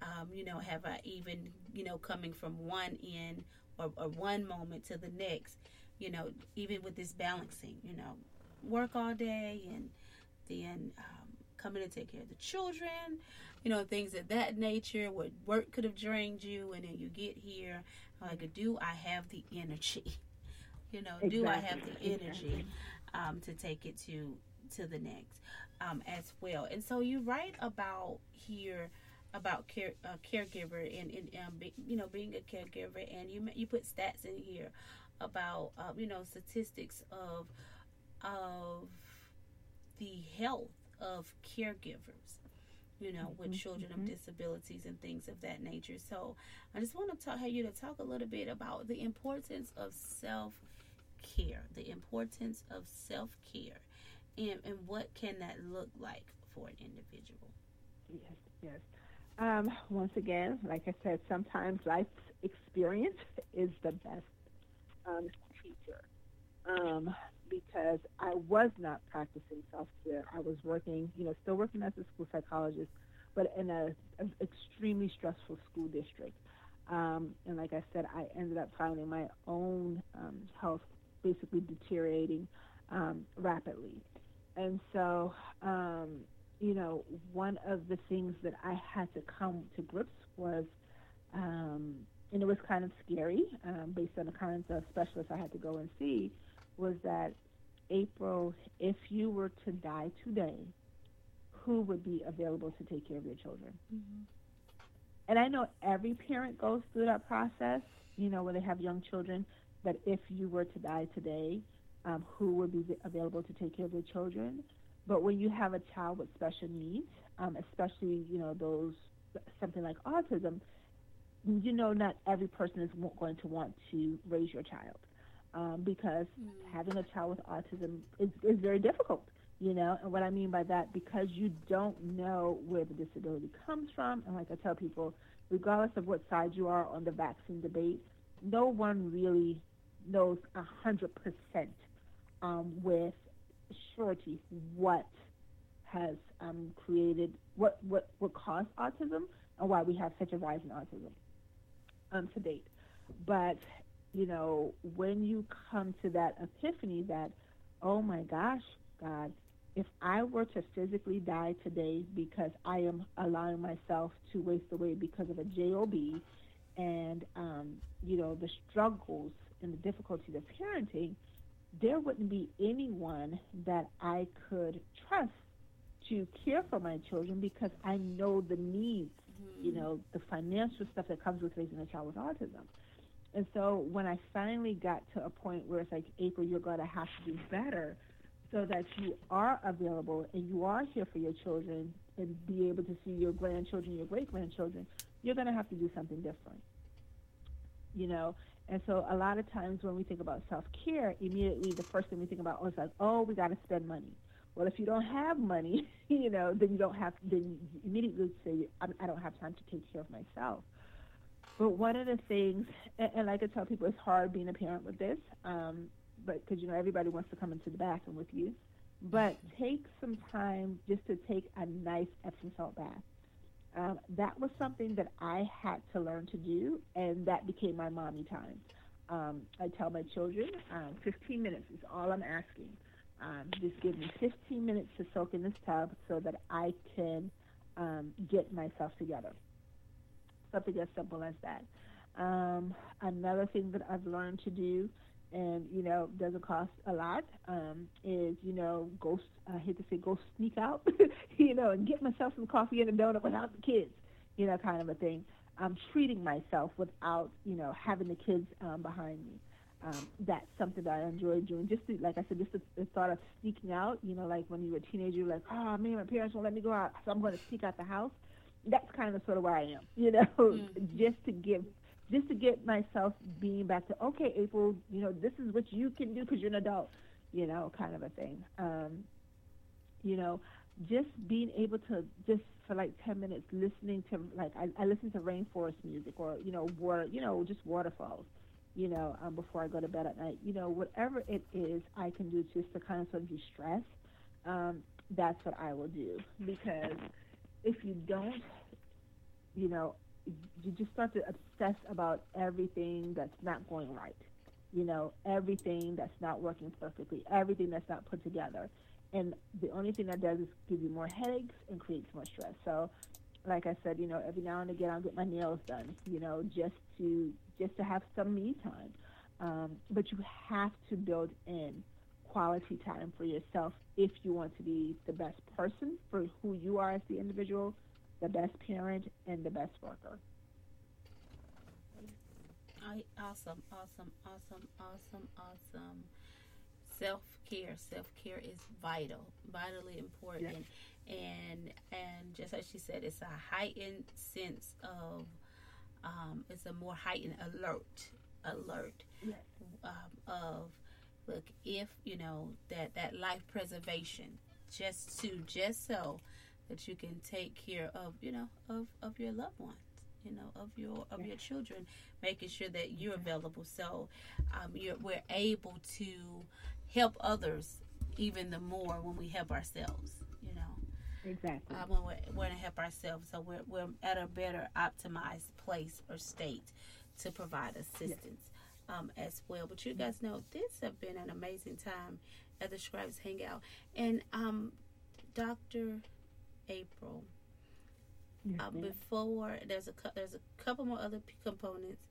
um, you know, have I even, you know, coming from one end or, or one moment to the next, you know, even with this balancing, you know, work all day and then um, coming to take care of the children, you know, things of that nature, what work could have drained you, and then you get here, like, do I have the energy? [LAUGHS] You know, exactly. do I have the energy um, to take it to to the next um, as well? And so you write about here about care uh, caregiver and, and um, be, you know being a caregiver, and you you put stats in here about uh, you know statistics of of the health of caregivers you know, with mm-hmm. children mm-hmm. of disabilities and things of that nature. So I just want to talk, have you to talk a little bit about the importance of self care, the importance of self care, and, and what can that look like for an individual? Yes, yes. Um, once again, like I said, sometimes life experience is the best um, teacher um, because I was not practicing self care. I was working, you know, still working as a school psychologist, but in a, a extremely stressful school district. Um, and like I said, I ended up finding my own um, health basically deteriorating um, rapidly. And so, um, you know, one of the things that I had to come to grips was, um, and it was kind of scary um, based on the kinds of specialists I had to go and see, was that April, if you were to die today, who would be available to take care of your children? Mm-hmm. And I know every parent goes through that process, you know, where they have young children that if you were to die today, um, who would be available to take care of your children. But when you have a child with special needs, um, especially you know those something like autism, you know not every person is going to want to raise your child um, because mm. having a child with autism is, is very difficult. You know, and what I mean by that, because you don't know where the disability comes from, and like I tell people, regardless of what side you are on the vaccine debate, no one really knows a hundred percent um, with surety what has um, created what what what caused autism and why we have such a rise in autism um, to date. But you know, when you come to that epiphany that, oh my gosh, God, if I were to physically die today because I am allowing myself to waste away because of a job, and um, you know the struggles and the difficulties of parenting, there wouldn't be anyone that I could trust to care for my children because I know the needs, mm-hmm. you know, the financial stuff that comes with raising a child with autism. And so when I finally got to a point where it's like, April, you're going to have to do better so that you are available and you are here for your children and be able to see your grandchildren, your great grandchildren, you're going to have to do something different. You know, and so a lot of times when we think about self-care, immediately the first thing we think about is like, oh, we got to spend money. Well, if you don't have money, [LAUGHS] you know, then you don't have, then you immediately say, I don't have time to take care of myself. But one of the things, and, and like I tell people, it's hard being a parent with this, um, but because you know everybody wants to come into the bathroom with you. But take some time just to take a nice Epsom salt bath. Um, that was something that I had to learn to do, and that became my mommy time. Um, I tell my children, um, 15 minutes is all I'm asking. Um, just give me 15 minutes to soak in this tub so that I can um, get myself together. Something as simple as that. Um, another thing that I've learned to do and you know doesn't cost a lot um is you know go i hate to say go sneak out [LAUGHS] you know and get myself some coffee and a donut without the kids you know kind of a thing i'm treating myself without you know having the kids um behind me um, that's something that I enjoy doing. Just to, like I said, just the, the thought of sneaking out. You know, like when you were a teenager, you're like, oh man, my parents won't let me go out, so I'm going to sneak out the house. That's kind of sort of where I am. You know, [LAUGHS] mm-hmm. just to give, just to get myself being back to okay, April. You know, this is what you can do because you're an adult. You know, kind of a thing. Um, you know, just being able to just for like 10 minutes listening to like I, I listen to rainforest music or you know water you know just waterfalls you know, um, before I go to bed at night. You know, whatever it is I can do just to kind of sort of de-stress, um, that's what I will do. Because if you don't, you know, you just start to obsess about everything that's not going right. You know, everything that's not working perfectly, everything that's not put together. And the only thing that does is give you more headaches and creates more stress. So, like I said, you know, every now and again I'll get my nails done, you know, just to just to have some me time. Um, but you have to build in quality time for yourself if you want to be the best person for who you are as the individual, the best parent, and the best worker. Awesome, awesome, awesome, awesome, awesome. Self care, self care is vital, vitally important, yes. and and just as she said, it's a heightened sense of um, it's a more heightened alert alert yes. um, of look if you know that that life preservation just to just so that you can take care of you know of of your loved ones you know of your of your children making sure that you're available so um, you're, we're able to help others even the more when we help ourselves you know. Exactly. Uh, when we're, we're to help ourselves, so we're, we're at a better optimized place or state to provide assistance. Um, as well. But you guys know this has been an amazing time at the Scribes Hangout, and um, Dr. April. Uh, before there's a there's a couple more other components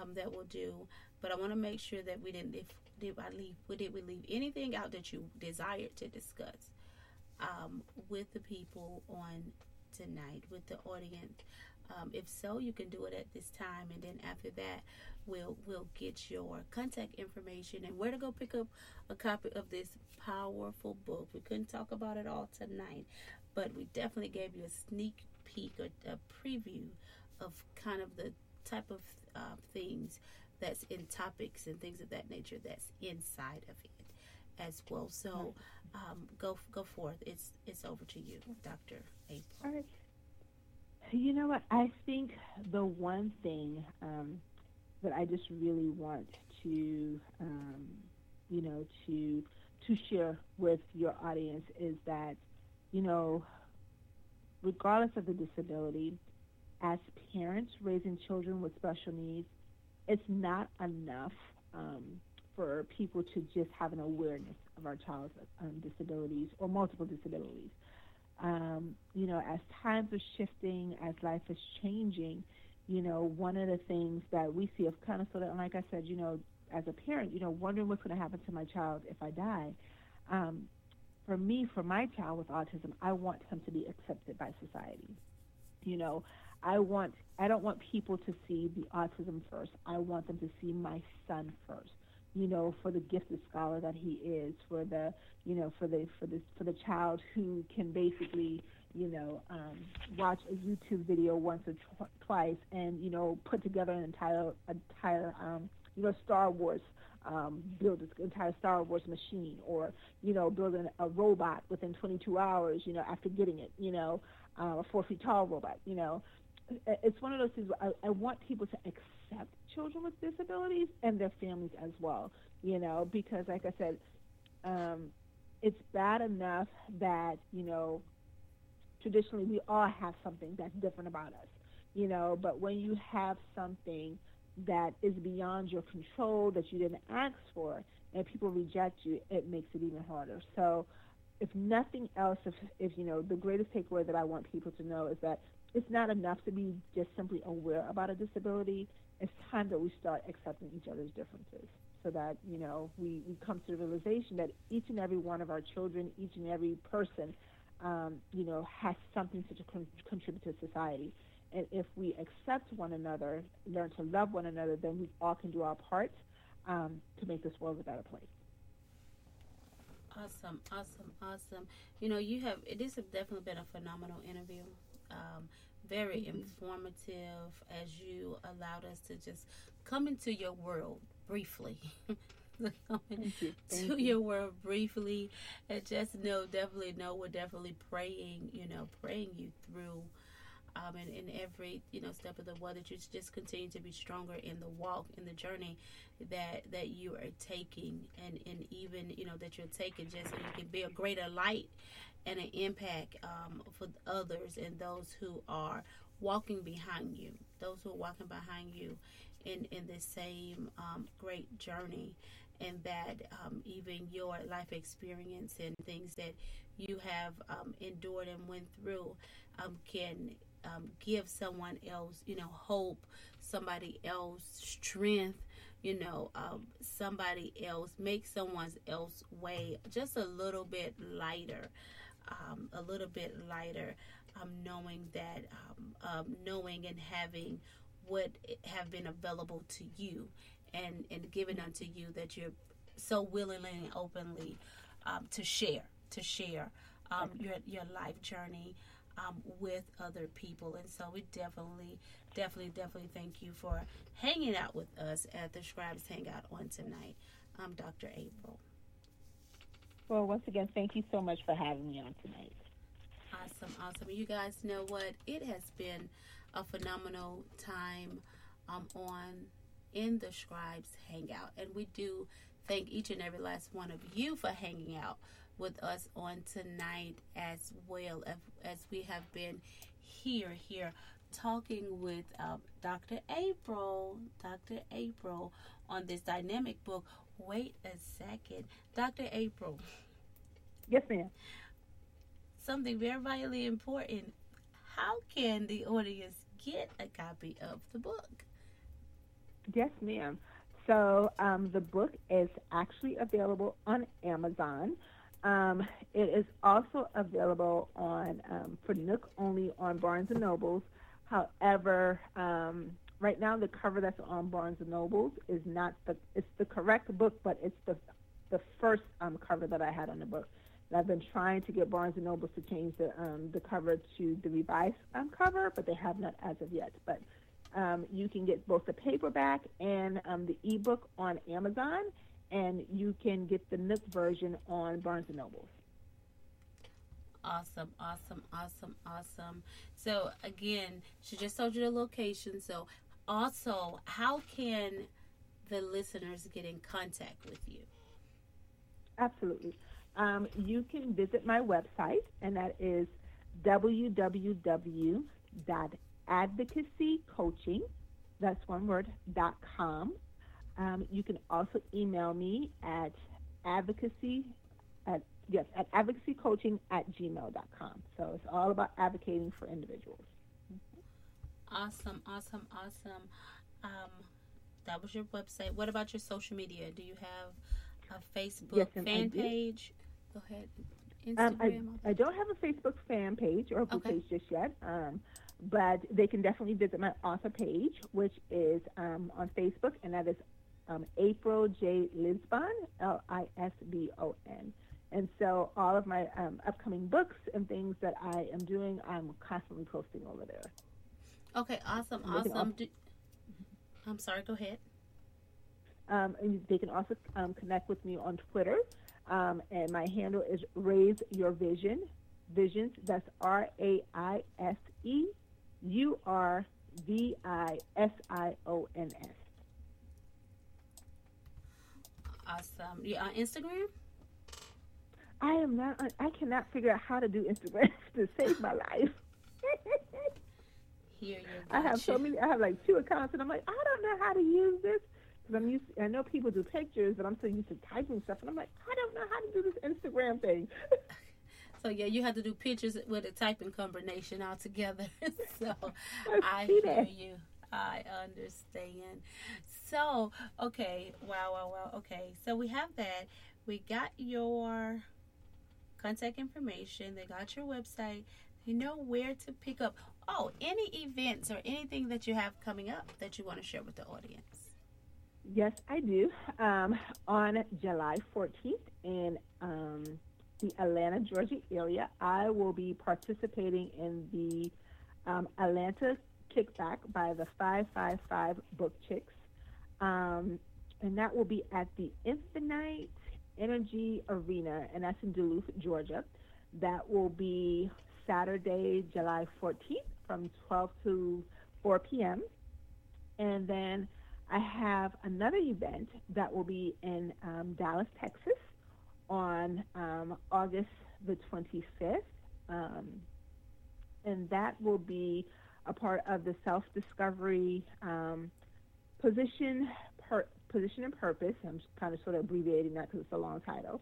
um, that we'll do, but I want to make sure that we didn't if did I leave did we leave anything out that you desired to discuss um, with the people on tonight, with the audience. Um, if so, you can do it at this time, and then after that, we'll we'll get your contact information and where to go pick up a copy of this powerful book. We couldn't talk about it all tonight, but we definitely gave you a sneak peek or a preview of kind of the type of uh, things that's in topics and things of that nature that's inside of it as well. So um, go go forth. It's it's over to you, Dr. April. All right. You know what? I think the one thing um, that I just really want to, um, you know, to to share with your audience is that, you know, regardless of the disability, as parents raising children with special needs, it's not enough um, for people to just have an awareness of our child's um, disabilities or multiple disabilities. Um, you know, as times are shifting, as life is changing, you know, one of the things that we see of kind of sort of, like I said, you know, as a parent, you know, wondering what's going to happen to my child if I die. Um, for me, for my child with autism, I want him to be accepted by society. You know, I want, I don't want people to see the autism first. I want them to see my son first you know, for the gifted scholar that he is, for the, you know, for the for the for the child who can basically, you know, um, watch a YouTube video once or tw- twice and you know put together an entire entire um, you know Star Wars um, build an entire Star Wars machine, or you know, building a robot within 22 hours, you know, after getting it, you know, uh, a four feet tall robot, you know. It's one of those things. I, I want people to accept children with disabilities and their families as well. You know, because like I said, um, it's bad enough that you know traditionally we all have something that's different about us. You know, but when you have something that is beyond your control that you didn't ask for and people reject you, it makes it even harder. So if nothing else, if, if you know, the greatest takeaway that I want people to know is that it's not enough to be just simply aware about a disability it's time that we start accepting each other's differences so that you know we, we come to the realization that each and every one of our children each and every person um, you know has something to con- contribute to society and if we accept one another learn to love one another then we all can do our part um, to make this world a better place. Awesome, awesome, awesome. You know, you have this has definitely been a phenomenal interview. Um, very mm-hmm. informative as you allowed us to just come into your world briefly. [LAUGHS] you. your world briefly and just know, definitely know we're definitely praying, you know, praying you through um, and in every you know step of the way that you just continue to be stronger in the walk in the journey that that you are taking and and even you know that you're taking just so you can be a greater light and an impact um, for others and those who are walking behind you those who are walking behind you in in this same um, great journey. And that um, even your life experience and things that you have um, endured and went through um, can um, give someone else, you know, hope, somebody else strength, you know, um, somebody else, make someone else way just a little bit lighter, um, a little bit lighter, um, knowing that, um, um, knowing and having what have been available to you and, and given unto you that you're so willingly and openly um, to share, to share um, your, your life journey with other people. And so we definitely, definitely, definitely thank you for hanging out with us at the Scribes Hangout on tonight, um, Dr. April. Well, once again, thank you so much for having me on tonight. Awesome, awesome. You guys know what? It has been a phenomenal time um, on in the Scribes Hangout, and we do thank each and every last one of you for hanging out with us on tonight as well as, we have been here here talking with uh, Dr. April, Dr. April on this dynamic book. Wait a second, Dr. April. Yes, ma'am. Something very vitally important. How can the audience get a copy of the book? Yes, ma'am. So um, the book is actually available on Amazon. Um, it is also available on um, for Nook only on Barnes and Nobles. However, um, right now the cover that's on Barnes and Nobles is not the it's the correct book, but it's the the first um, cover that I had on the book. And I've been trying to get Barnes and Nobles to change the um, the cover to the revised um, cover, but they have not as of yet. But you can get both the paperback and the ebook on Amazon and you can get the Nook version on Barnes and Nobles. Awesome, awesome, awesome, awesome. So again, she just told you the location. So also, how can the listeners get in contact with you? Absolutely. Um, you can visit my website, and that is www.advocacycoaching, that's one word, dot com. Um, you can also email me at advocacy at yes at advocacycoaching at gmail.com. So it's all about advocating for individuals. Awesome, awesome, awesome. Um, that was your website. What about your social media? Do you have a Facebook yes, fan page? Go ahead. Um, I, I, don't have a Facebook fan page or a okay. page just yet. Um, but they can definitely visit my author page, which is um, on Facebook, and that is um, April J. Lisbon, L I S B O N. And so all of my um, upcoming books and things that I am doing, I'm constantly posting over there. Okay, awesome, awesome. Do, I'm sorry, go ahead. Um, and they can also um, connect with me on Twitter. Um, and my handle is Raise Your Vision. Visions, that's R A I S E U R V I S I O N S. Awesome. You on Instagram? I am not. I cannot figure out how to do Instagram [LAUGHS] to save my life. Here you I have so many. I have like two accounts, and I'm like, I don't know how to use this because I'm used. I know people do pictures, but I'm so used to typing stuff, and I'm like, I don't know how to do this Instagram thing. [LAUGHS] So yeah, you have to do pictures with a typing combination altogether. [LAUGHS] so I, I hear you. I understand. So, okay, wow, wow, wow. Okay, so we have that. We got your contact information. They got your website. You know where to pick up. Oh, any events or anything that you have coming up that you want to share with the audience? Yes, I do. Um, on July 14th in um, the Atlanta, Georgia area, I will be participating in the um, Atlanta Kickback by the 555 Book Chicks. Um, and that will be at the Infinite Energy Arena, and that's in Duluth, Georgia. That will be Saturday, July 14th from 12 to 4 p.m. And then I have another event that will be in um, Dallas, Texas on um, August the 25th. Um, and that will be a part of the self discovery um, position, per, position and purpose. I'm kind of sort of abbreviating that because it's a long title.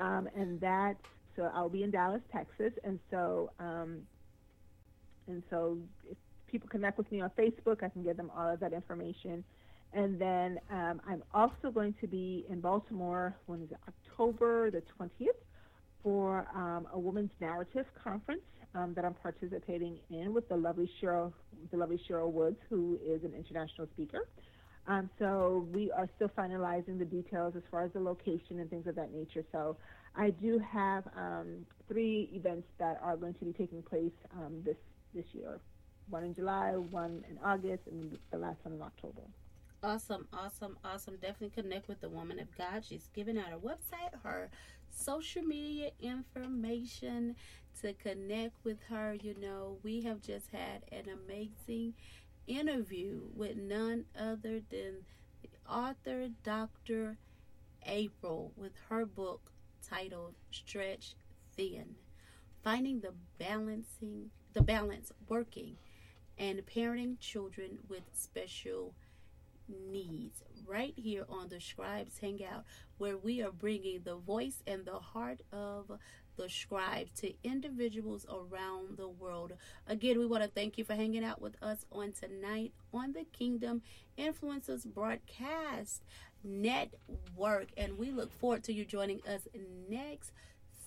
Um, and that, so I'll be in Dallas, Texas. And so, um, and so if people connect with me on Facebook, I can give them all of that information. And then um, I'm also going to be in Baltimore, when is it, October the 20th, for um, a Women's Narrative Conference um, that I'm participating in with the lovely Cheryl, the lovely Cheryl Woods, who is an international speaker. Um, so we are still finalizing the details as far as the location and things of that nature. So I do have um, three events that are going to be taking place um, this this year. One in July, one in August, and the last one in October. Awesome, awesome, awesome. Definitely connect with the woman of God. She's giving out her website, her social media information to connect with her. You know, we have just had an amazing interview with none other than the author, Dr. April, with her book titled Stretched Thin Finding the Balancing the Balance Working and Parenting Children with Special needs right here on the Scribes Hangout, where we are bringing the voice and the heart of the scribes to individuals around the world. Again, we want to thank you for hanging out with us on tonight on the Kingdom Influencers Broadcast Network. And we look forward to you joining us next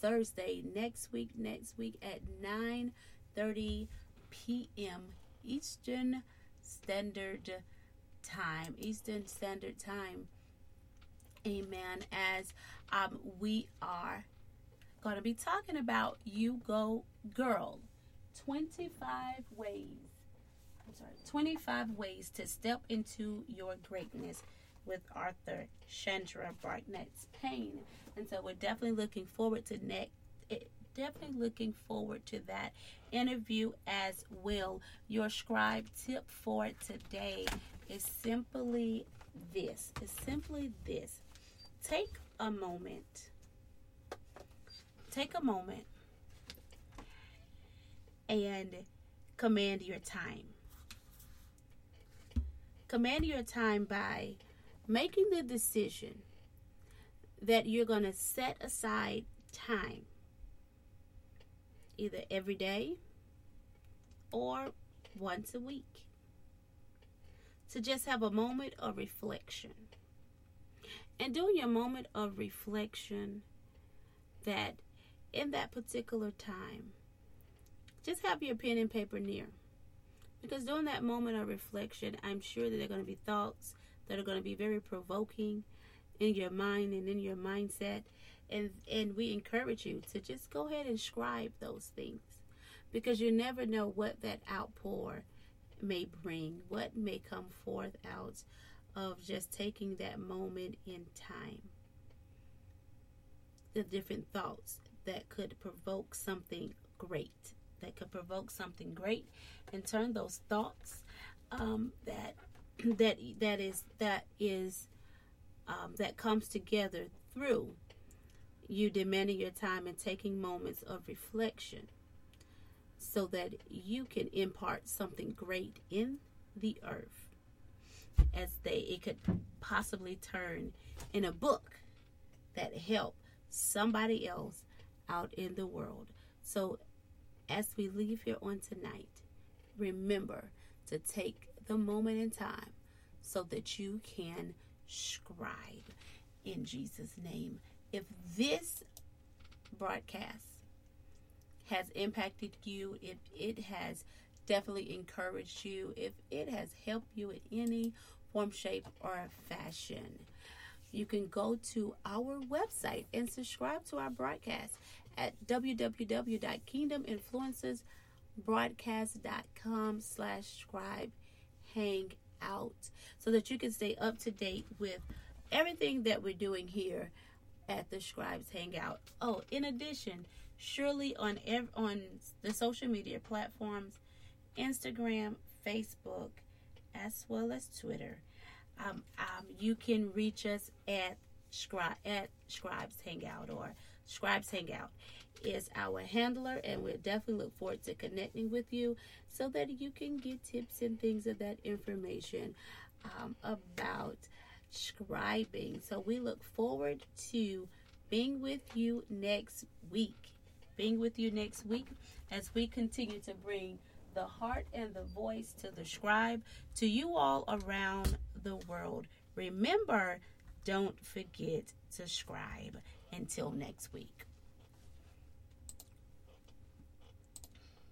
Thursday, next week, next week at 9 30 p.m. Eastern Standard Time, Eastern Standard Time. Amen. As um, we are going to be talking about You Go Girl 25 ways. I'm sorry, 25 ways to step into your greatness with author Chandra Barnett's Payne. And so we're definitely looking forward to next eh, definitely looking forward to that interview as well. Your scribe tip for today is simply this. It's simply this. Take a moment. Take a moment and command your time. Command your time by making the decision that you're going to set aside time either every day or once a week to just have a moment of reflection. And during your moment of reflection, that in that particular time, just have your pen and paper near. Because during that moment of reflection, I'm sure that there are going to be thoughts that are going to be very provoking in your mind and in your mindset. And, and we encourage you to just go ahead and scribe those things because you never know what that outpour may bring, what may come forth out of just taking that moment in time. The different thoughts that could provoke something great, that could provoke something great, and turn those thoughts um, that [CLEARS THROAT] that that is that is um, that comes together through you demanding your time and taking moments of reflection so that you can impart something great in the earth as they it could possibly turn in a book that help somebody else out in the world. So as we leave here on tonight, remember to take the moment in time so that you can scribe in Jesus' name. If this broadcast has impacted you, if it has definitely encouraged you, if it has helped you in any form, shape, or fashion. You can go to our website and subscribe to our broadcast at www.kingdominfluencersbroadcast.com slash scribe hang out so that you can stay up to date with everything that we're doing here at the Scribes Hangout. Oh, in addition, surely on ev- on the social media platforms, Instagram, Facebook, as well as Twitter, um, um, you can reach us at Scri- at Scribes Hangout or Scribes Hangout is our handler, and we definitely look forward to connecting with you so that you can get tips and things of that information um, about scribing. So we look forward to being with you next week. Being with you next week as we continue to bring the heart and the voice to the scribe to you all around the world. Remember, don't forget to scribe. Until next week.